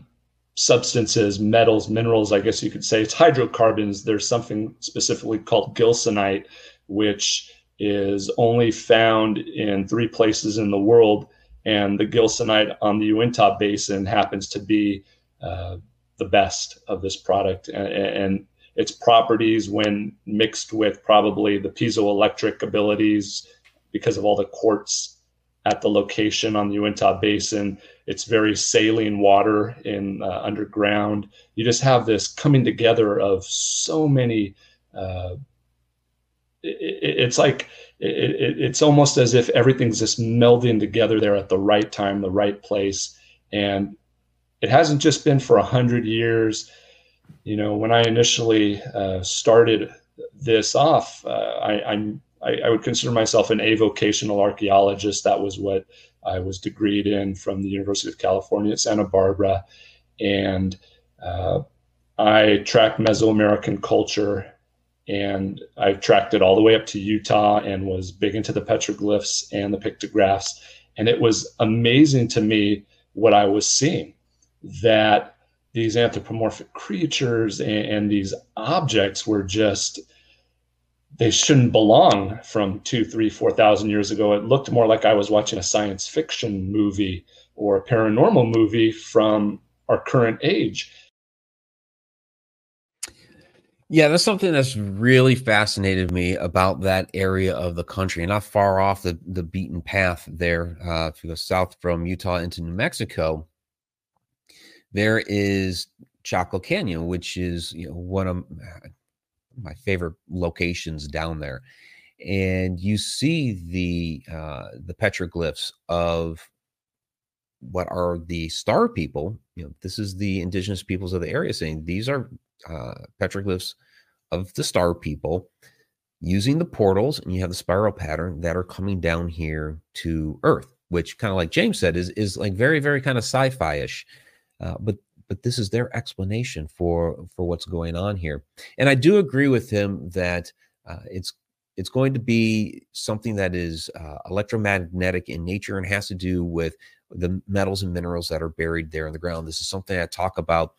substances, metals, minerals, I guess you could say. It's hydrocarbons. There's something specifically called gilsonite, which is only found in three places in the world. And the gilsonite on the Uintah Basin happens to be uh, the best of this product. And, and its properties when mixed with probably the piezoelectric abilities because of all the quartz at the location on the Uintah Basin. It's very saline water in uh, underground. You just have this coming together of so many. Uh, it, it's like it, it's almost as if everything's just melding together there at the right time, the right place, and it hasn't just been for a hundred years you know, when I initially uh, started this off, uh, I, I'm I, I, would consider myself an avocational archaeologist. That was what I was degreed in from the University of California at Santa Barbara, and uh, I tracked Mesoamerican culture, and I tracked it all the way up to Utah, and was big into the petroglyphs and the pictographs, and it was amazing to me what I was seeing. That these anthropomorphic creatures and, and these objects were just they shouldn't belong from two, three, four thousand years ago. It looked more like I was watching a science fiction movie or a paranormal movie from our current age. Yeah, that's something that's really fascinated me about that area of the country, not far off the, the beaten path there. Uh, if you go south from Utah into New Mexico, there is Chaco Canyon, which is you know one of my favorite locations down there, and you see the uh, the petroglyphs of what are the star people. You know, this is the indigenous peoples of the area saying these are uh, petroglyphs of the star people using the portals, and you have the spiral pattern that are coming down here to Earth, which kind of like James said is is like very very kind of sci-fi ish. Uh, but but this is their explanation for for what's going on here. And I do agree with him that uh, it's it's going to be something that is uh, electromagnetic in nature and has to do with the metals and minerals that are buried there in the ground. This is something I talk about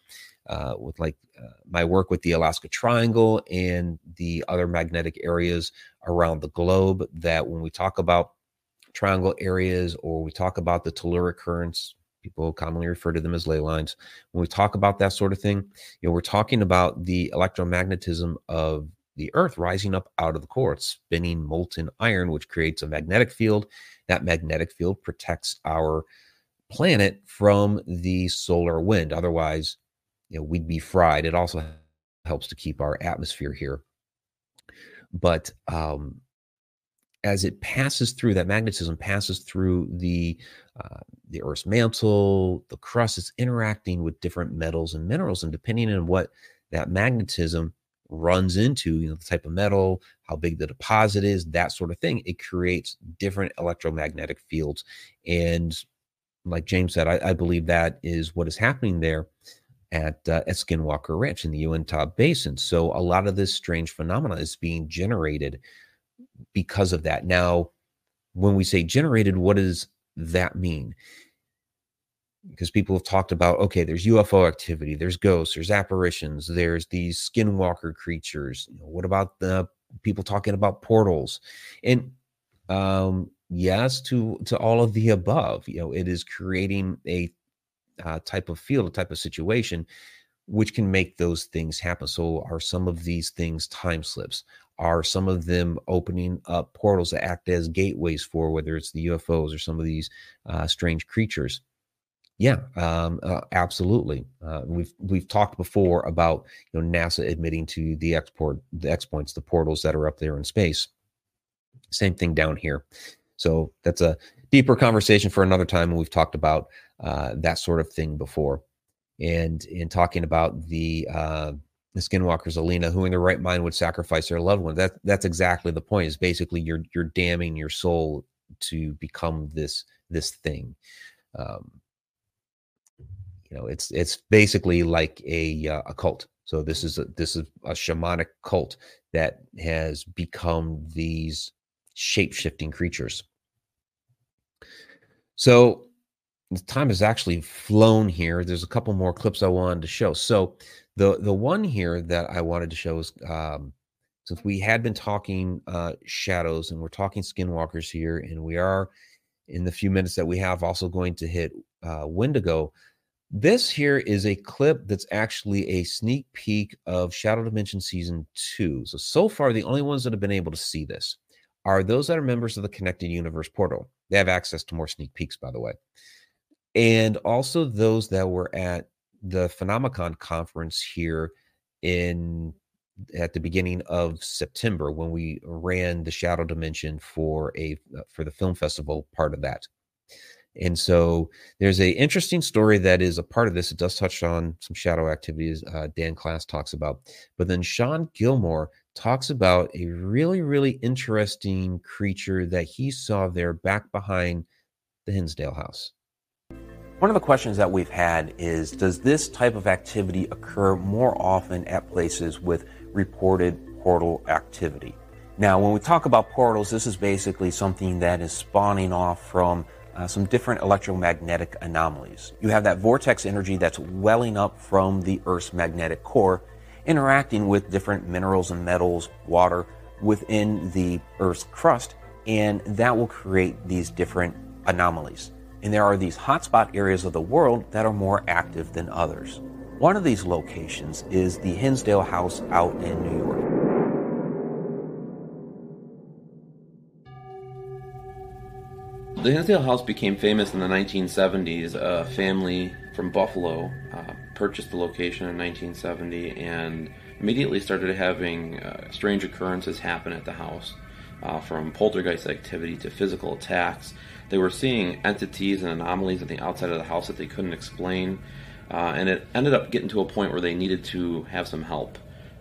uh, with like uh, my work with the Alaska Triangle and the other magnetic areas around the globe. That when we talk about triangle areas or we talk about the telluric currents, People commonly refer to them as ley lines. When we talk about that sort of thing, you know, we're talking about the electromagnetism of the earth rising up out of the core. It's spinning molten iron, which creates a magnetic field. That magnetic field protects our planet from the solar wind. Otherwise, you know, we'd be fried. It also helps to keep our atmosphere here. But um, as it passes through that magnetism passes through the uh, the earth's mantle the crust is interacting with different metals and minerals and depending on what that magnetism runs into you know the type of metal how big the deposit is that sort of thing it creates different electromagnetic fields. And like james said i, I believe that is what is happening there at, uh, at skinwalker ranch in the uintah basin. So a lot of this strange phenomena is being generated because of that. Now, when we say generated, what does that mean? Because people have talked about, okay, there's UFO activity, there's ghosts, there's apparitions, there's these skinwalker creatures. What about the people talking about portals? And um, yes, to to all of the above. You know, it is creating a uh, type of field, a type of situation, which can make those things happen. So, are some of these things time slips? Are some of them opening up portals that act as gateways for whether it's the UFOs or some of these uh, strange creatures? Yeah, um, uh, absolutely. Uh, we've we've talked before about you know NASA admitting to the export the X points, the portals that are up there in space. Same thing down here. So that's a deeper conversation for another time, and we've talked about uh, that sort of thing before. And in talking about the uh, the skinwalkers alina who in their right mind would sacrifice their loved one that that's exactly the point is basically you're you're damning your soul to become this this thing. Um you know it's it's basically like a uh, a cult. So this is a this is a shamanic cult that has become these shape-shifting creatures. So the time has actually flown here there's a couple more clips i wanted to show so the the one here that I wanted to show is um, since we had been talking uh, shadows and we're talking skinwalkers here, and we are in the few minutes that we have also going to hit uh, Wendigo. This here is a clip that's actually a sneak peek of Shadow Dimension season two. So so far, the only ones that have been able to see this are those that are members of the Connected Universe portal. They have access to more sneak peeks, by the way, and also those that were at the Phenomicon conference here in at the beginning of September when we ran the Shadow Dimension for a uh, for the film festival part of that. And so there's a interesting story that is a part of this. It does touch on some shadow activities uh, Dan Klass talks about, but then Sean Gilmore talks about a really really interesting creature that he saw there back behind the Hinsdale house. One of the questions that we've had is Does this type of activity occur more often at places with reported portal activity? Now, when we talk about portals, this is basically something that is spawning off from uh, some different electromagnetic anomalies. You have that vortex energy that's welling up from the Earth's magnetic core, interacting with different minerals and metals, water within the Earth's crust, and that will create these different anomalies and there are these hotspot areas of the world that are more active than others. One of these locations is the Hinsdale House out in New York. The Hinsdale House became famous in the 1970s. A family from Buffalo uh, purchased the location in 1970 and immediately started having uh, strange occurrences happen at the house, uh, from poltergeist activity to physical attacks. They were seeing entities and anomalies on the outside of the house that they couldn't explain, uh, and it ended up getting to a point where they needed to have some help.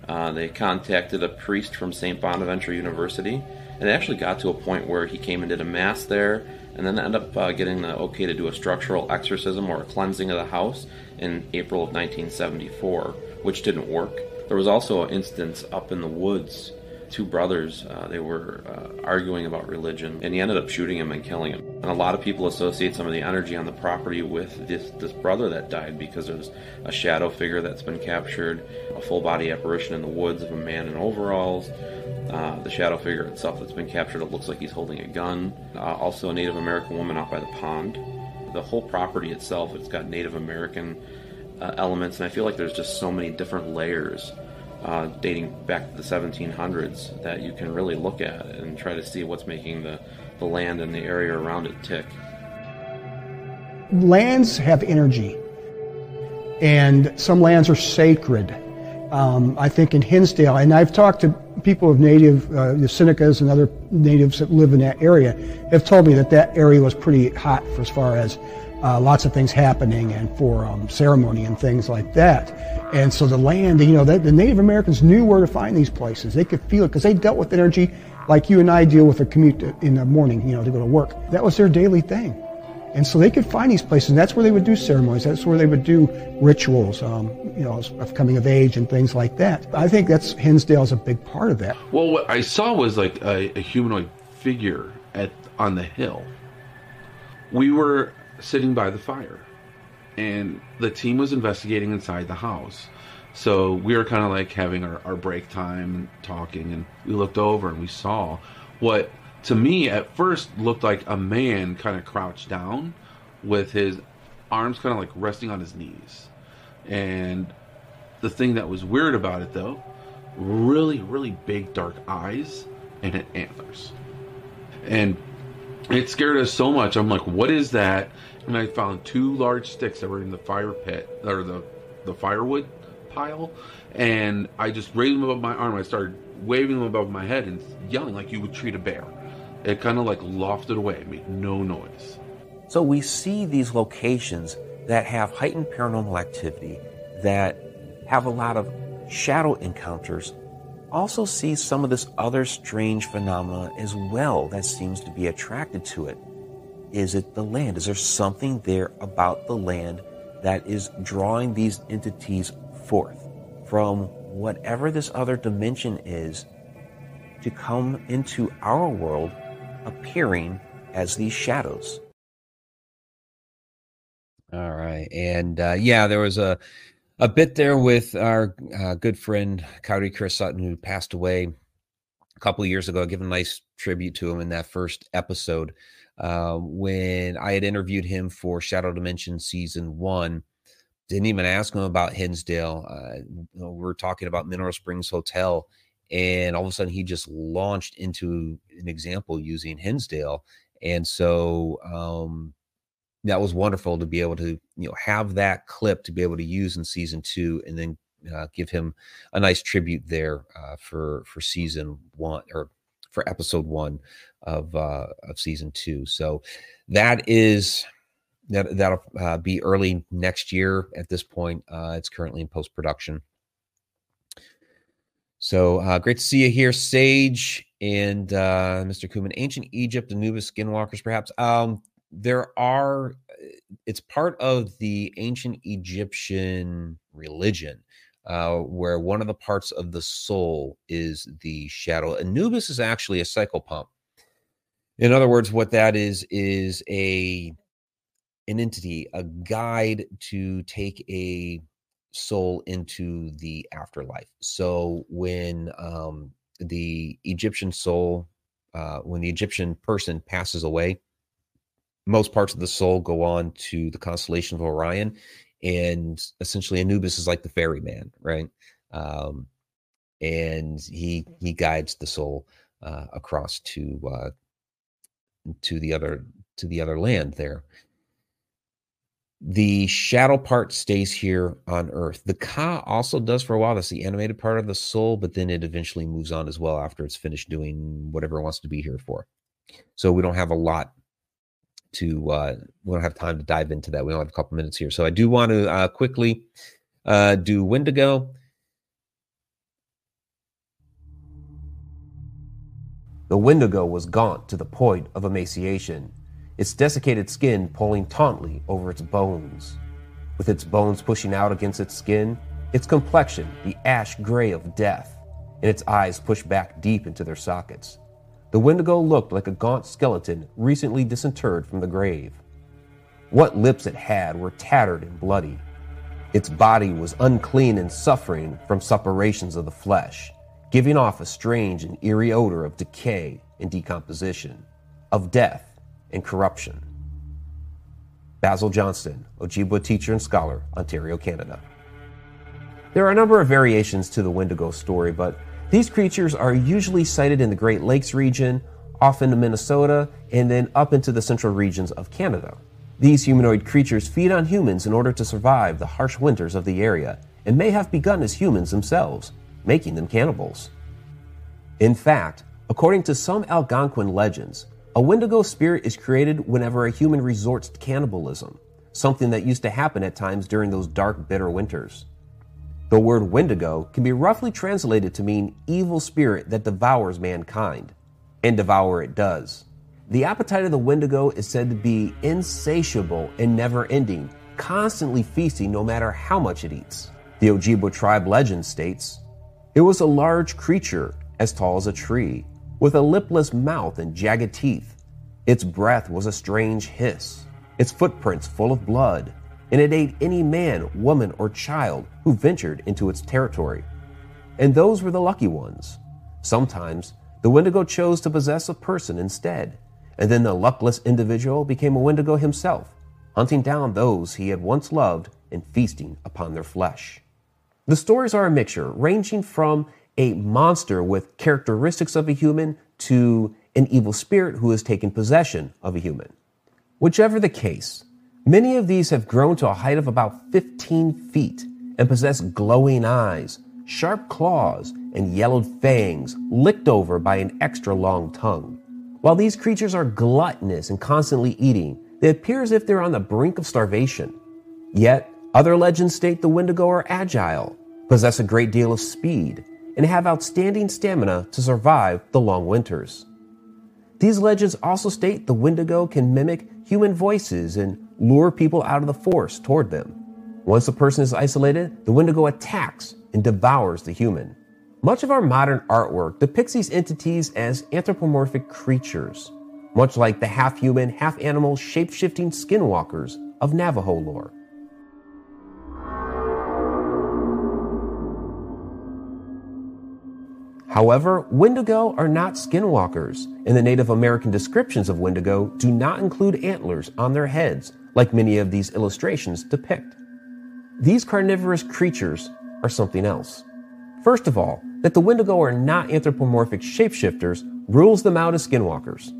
Uh, they contacted a priest from St. Bonaventure University, and it actually got to a point where he came and did a mass there, and then ended up uh, getting the okay to do a structural exorcism or a cleansing of the house in April of 1974, which didn't work. There was also an instance up in the woods two brothers. Uh, they were uh, arguing about religion, and he ended up shooting him and killing him. And a lot of people associate some of the energy on the property with this this brother that died because there's a shadow figure that's been captured, a full body apparition in the woods of a man in overalls. Uh, the shadow figure itself that's been captured, it looks like he's holding a gun. Uh, also, a Native American woman out by the pond. The whole property itself, it's got Native American uh, elements, and I feel like there's just so many different layers uh, dating back to the 1700s that you can really look at and try to see what's making the, the land and the area around it tick. Lands have energy, and some lands are sacred. Um, I think in Hinsdale, and I've talked to people of native, uh, the Senecas and other natives that live in that area, have told me that that area was pretty hot for as far as uh, lots of things happening and for um, ceremony and things like that. And so the land, you know, the, the Native Americans knew where to find these places. They could feel it because they dealt with energy like you and I deal with a commute in the morning, you know, to go to work. That was their daily thing. And so they could find these places, and that's where they would do ceremonies. That's where they would do rituals, um, you know, of coming of age and things like that. I think that's Hinsdale is a big part of that. Well, what I saw was like a, a humanoid figure at on the hill. We were sitting by the fire, and the team was investigating inside the house. So we were kind of like having our, our break time and talking, and we looked over and we saw what to me at first looked like a man kind of crouched down with his arms kind of like resting on his knees. And the thing that was weird about it though, really, really big dark eyes and antlers. And it scared us so much. I'm like, what is that? And I found two large sticks that were in the fire pit or the the firewood pile. And I just raised them above my arm. I started waving them above my head and yelling like you would treat a bear. It kind of like lofted away, made no noise. So we see these locations that have heightened paranormal activity, that have a lot of shadow encounters, also see some of this other strange phenomena as well that seems to be attracted to it. Is it the land? Is there something there about the land that is drawing these entities forth from whatever this other dimension is to come into our world appearing as these shadows. All right, and uh, yeah, there was a a bit there with our uh, good friend Coyote Chris Sutton, who passed away a couple of years ago. I give a nice tribute to him in that first episode uh, when I had interviewed him for Shadow Dimension season one. Didn't even ask him about Hinsdale. Uh, you know, we're talking about Mineral Springs Hotel and all of a sudden he just launched into an example using Hinsdale, and so um, that was wonderful to be able to you know have that clip to be able to use in season two, and then uh, give him a nice tribute there uh, for for season one or for episode one of uh, of season two. So that is that that'll uh, be early next year. At this point, uh, it's currently in post production. So uh, great to see you here, Sage and uh, Mr. Kuman. Ancient Egypt, Anubis skinwalkers, perhaps. Um, there are. It's part of the ancient Egyptian religion, uh, where one of the parts of the soul is the shadow. Anubis is actually a psychopomp. In other words, what that is is a an entity, a guide to take a soul into the afterlife. So when um, the Egyptian soul, uh, when the Egyptian person passes away, most parts of the soul go on to the constellation of Orion, and essentially Anubis is like the ferryman, right? Um, and he he guides the soul uh, across to uh, to the other to the other land there. The shadow part stays here on Earth. The Ka also does for a while. That's the animated part of the soul, but then it eventually moves on as well after it's finished doing whatever it wants to be here for. So we don't have a lot to, uh, we don't have time to dive into that. We only have a couple minutes here. So I do want to uh, quickly uh, do Wendigo. The Wendigo was gaunt to the point of emaciation its desiccated skin pulling tautly over its bones. With its bones pushing out against its skin, its complexion the ash gray of death, and its eyes pushed back deep into their sockets. The Wendigo looked like a gaunt skeleton recently disinterred from the grave. What lips it had were tattered and bloody. Its body was unclean and suffering from suppurations of the flesh, giving off a strange and eerie odor of decay and decomposition, of death and corruption. Basil Johnston, Ojibwa teacher and scholar, Ontario, Canada. There are a number of variations to the Wendigo story, but these creatures are usually sighted in the Great Lakes region, often in Minnesota, and then up into the central regions of Canada. These humanoid creatures feed on humans in order to survive the harsh winters of the area and may have begun as humans themselves, making them cannibals. In fact, according to some Algonquin legends, a Wendigo spirit is created whenever a human resorts to cannibalism, something that used to happen at times during those dark, bitter winters. The word Wendigo can be roughly translated to mean evil spirit that devours mankind, and devour it does. The appetite of the Wendigo is said to be insatiable and never ending, constantly feasting no matter how much it eats. The Ojibwe tribe legend states it was a large creature as tall as a tree, with a lipless mouth and jagged teeth. Its breath was a strange hiss, its footprints full of blood, and it ate any man, woman, or child who ventured into its territory. And those were the lucky ones. Sometimes the Wendigo chose to possess a person instead, and then the luckless individual became a Wendigo himself, hunting down those he had once loved and feasting upon their flesh. The stories are a mixture, ranging from a monster with characteristics of a human to an evil spirit who has taken possession of a human. Whichever the case, many of these have grown to a height of about 15 feet and possess glowing eyes, sharp claws, and yellowed fangs licked over by an extra long tongue. While these creatures are gluttonous and constantly eating, they appear as if they're on the brink of starvation. Yet, other legends state the Wendigo are agile, possess a great deal of speed, and have outstanding stamina to survive the long winters. These legends also state the Wendigo can mimic human voices and lure people out of the forest toward them. Once a person is isolated, the Wendigo attacks and devours the human. Much of our modern artwork depicts these entities as anthropomorphic creatures, much like the half human, half animal, shape shifting skinwalkers of Navajo lore. However, Wendigo are not skinwalkers, and the Native American descriptions of Wendigo do not include antlers on their heads, like many of these illustrations depict. These carnivorous creatures are something else. First of all, that the Wendigo are not anthropomorphic shapeshifters rules them out as skinwalkers.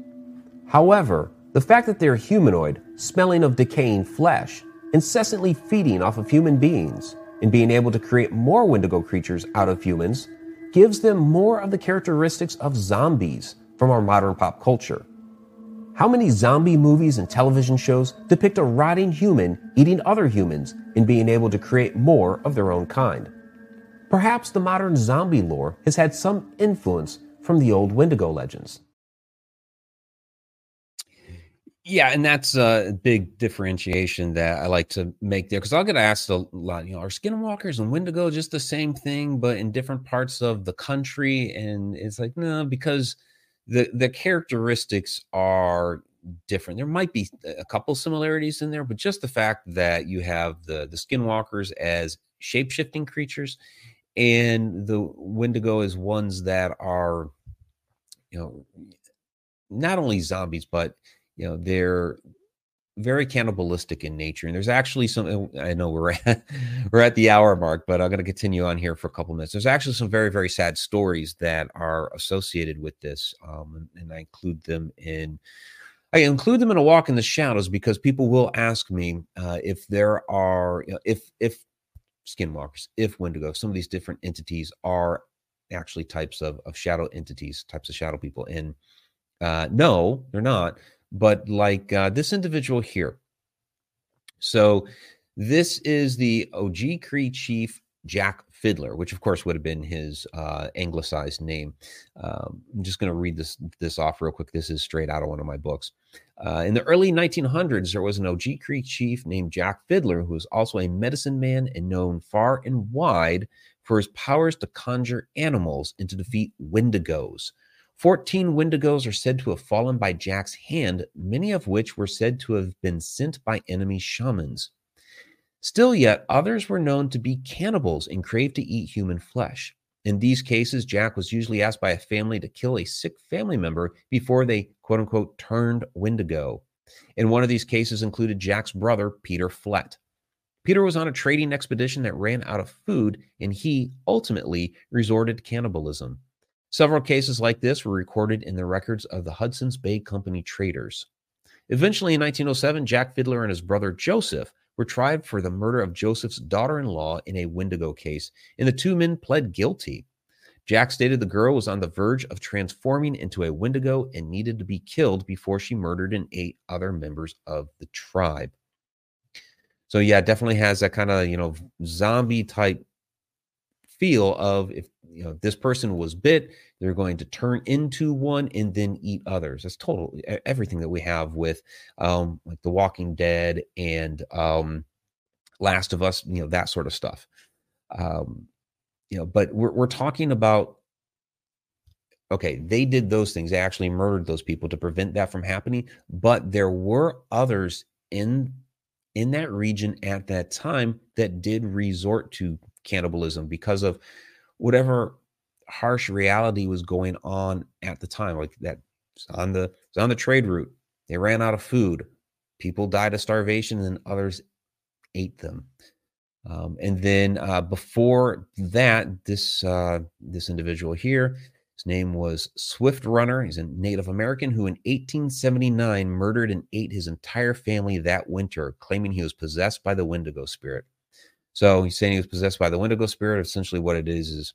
However, the fact that they're humanoid, smelling of decaying flesh, incessantly feeding off of human beings, and being able to create more Wendigo creatures out of humans gives them more of the characteristics of zombies from our modern pop culture. How many zombie movies and television shows depict a rotting human eating other humans and being able to create more of their own kind? Perhaps the modern zombie lore has had some influence from the old Wendigo legends. Yeah, and that's a big differentiation that I like to make there because I'll get asked a lot, you know, are skinwalkers and Wendigo just the same thing, but in different parts of the country? And it's like, no, because the the characteristics are different. There might be a couple similarities in there, but just the fact that you have the the skinwalkers as shape-shifting creatures and the Wendigo as ones that are, you know, not only zombies, but you know they're very cannibalistic in nature and there's actually some i know we're at we're at the hour mark but i'm going to continue on here for a couple minutes. There's actually some very very sad stories that are associated with this um, and, i include them in i include them in a walk in the shadows because people will ask me uh, if there are you know, if if skinwalkers if wendigo some of these different entities are actually types of, of shadow entities types of shadow people and uh, no they're not but like uh, this individual here. So this is the Oji-Cree chief Jack Fiddler, which of course would have been his uh, anglicized name. Um, I'm just going to read this this off real quick. This is straight out of one of my books. Uh, in the early 1900s, there was an OG Cree chief named Jack Fiddler, who was also a medicine man and known far and wide for his powers to conjure animals and to defeat wendigos. 14 Wendigos are said to have fallen by Jack's hand, many of which were said to have been sent by enemy shamans. Still, yet, others were known to be cannibals and craved to eat human flesh. In these cases, Jack was usually asked by a family to kill a sick family member before they, quote unquote, turned Wendigo. And one of these cases included Jack's brother, Peter Flett. Peter was on a trading expedition that ran out of food, and he ultimately resorted to cannibalism. Several cases like this were recorded in the records of the Hudson's Bay Company traders. Eventually, in 1907, Jack Fiddler and his brother Joseph were tried for the murder of Joseph's daughter in law in a Wendigo case, and the two men pled guilty. Jack stated the girl was on the verge of transforming into a Wendigo and needed to be killed before she murdered and ate other members of the tribe. So yeah, definitely has that kind of you know zombie type feel of if you know this person was bit, they're going to turn into one and then eat others. That's total everything that we have with um, like The Walking Dead and um, Last of Us, you know that sort of stuff. Um, you know, but we're we're talking about okay, they did those things. They actually murdered those people to prevent that from happening. But there were others in in that region at that time that did resort to cannibalism because of whatever harsh reality was going on at the time like that on the on the trade route they ran out of food people died of starvation and others ate them um, and then uh, before that this uh, this individual here his name was Swift Runner. He's a Native American who, in 1879, murdered and ate his entire family that winter, claiming he was possessed by the Wendigo spirit. So he's saying he was possessed by the Wendigo spirit. Essentially, what it is is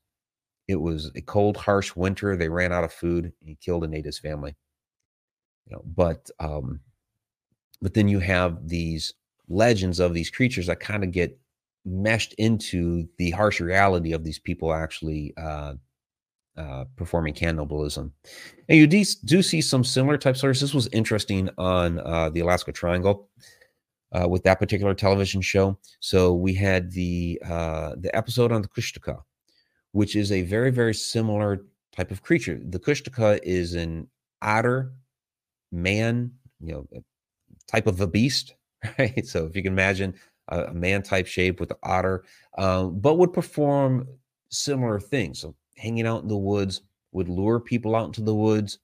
it was a cold, harsh winter. They ran out of food. he killed and ate his family. You know, but um, but then you have these legends of these creatures that kind of get meshed into the harsh reality of these people actually uh, uh, performing cannibalism. And you do, do see some similar type stories. This was interesting on uh, the Alaska Triangle uh, with that particular television show. So we had the uh, the episode on the Kushtaka, which is a very very similar type of creature. The Kushtaka is an otter man, you know, type of a beast, right? So if you can imagine a, a man type shape with the otter, um, but would perform similar things. So hanging out in the woods, would lure people out into the woods,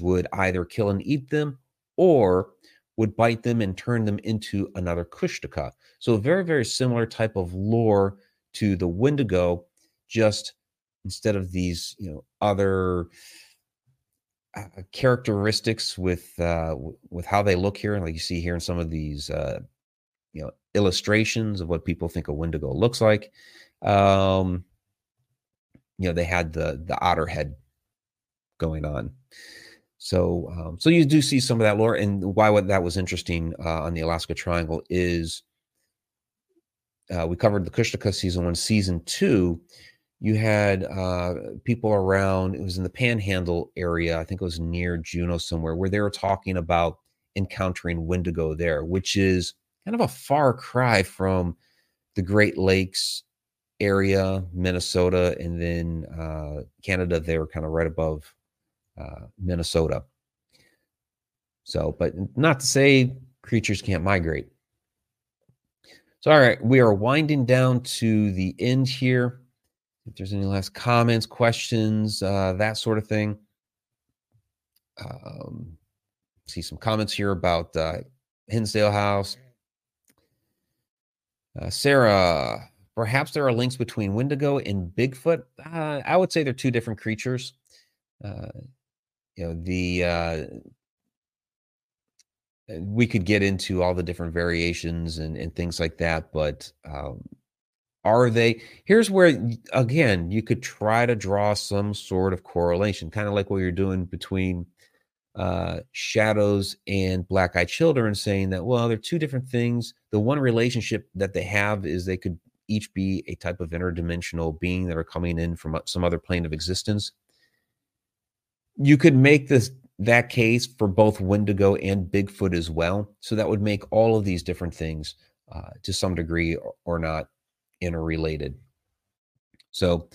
would either kill and eat them or would bite them and turn them into another kushtaka. So a very, very similar type of lore to the Wendigo, just instead of these, you know, other uh, characteristics with uh, with how they look here, like you see here in some of these, uh, you know, illustrations of what people think a Wendigo looks like. Um, you know they had the the otter head going on so um, so you do see some of that lore and why that was interesting uh, on the alaska triangle is uh, we covered the kushtaka season one season two you had uh, people around it was in the panhandle area i think it was near juneau somewhere where they were talking about encountering wendigo there which is kind of a far cry from the great lakes area, Minnesota, and then uh, Canada. They were kind of right above uh, Minnesota. So, but not to say creatures can't migrate. So, all right, we are winding down to the end here. If there's any last comments, questions, uh, that sort of thing. Um, see some comments here about uh, Hinsdale House. Uh, Sarah, Perhaps there are links between Wendigo and Bigfoot. Uh, I would say they're two different creatures. Uh, you know, the uh, uh, we could get into all the different variations and, and things like that, but um, are they? Here's where again you could try to draw some sort of correlation, kind of like what you're doing between uh, shadows and black eyed children, saying that well, they're two different things. The one relationship that they have is they could each be a type of interdimensional being that are coming in from some other plane of existence. You could make this that case for both Wendigo and Bigfoot as well. So that would make all of these different things uh, to some degree or, or not interrelated. So,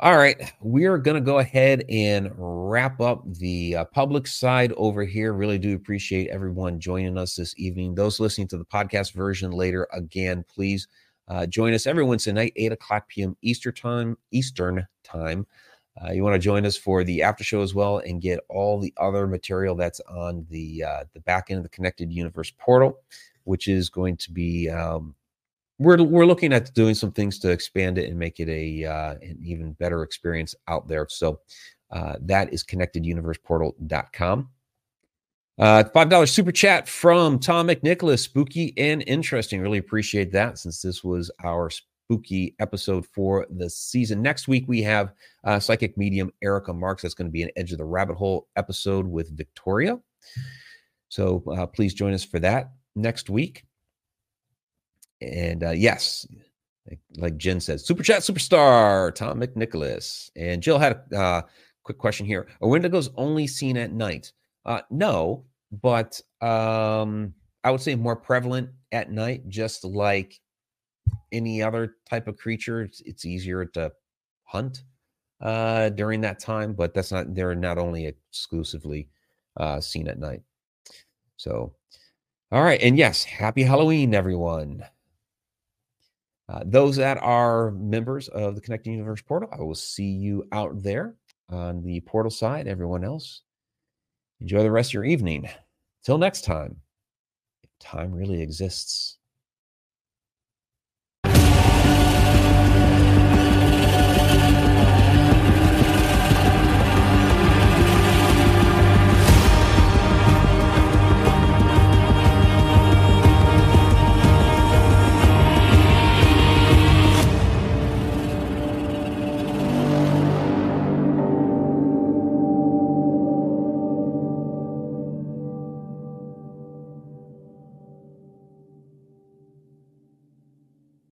all right, we are going to go ahead and wrap up the uh, public side over here. Really do appreciate everyone joining us this evening. Those listening to the podcast version later, again, please uh, join us every Wednesday night, 8 o'clock p.m. Eastern time. Eastern time. Uh, you want to join us for the after show as well and get all the other material that's on the uh, the back end of the Connected Universe portal, which is going to be um, we're we're looking at doing some things to expand it and make it a uh, an even better experience out there. So uh, that is connecteduniverseportal.com. Uh, $5 super chat from Tom McNicholas. Spooky and interesting. Really appreciate that since this was our spooky episode for the season. Next week, we have uh, psychic medium Erica Marks. That's going to be an Edge of the Rabbit Hole episode with Victoria. So uh, please join us for that next week. And uh, yes, like, Jen says, super chat superstar Tom McNicholas. And Jill had a uh, quick question here: Are Wendigos only seen at night? Uh, no, but um, I would say more prevalent at night, just like any other type of creature. It's, it's easier to hunt uh, during that time, but that's not, they're not only exclusively uh, seen at night. So, all right. And yes, happy Halloween, everyone. Uh, those that are members of the Connecting Universe portal, I will see you out there on the portal side. Everyone else, Enjoy the rest of your evening. Till next time, if time really exists.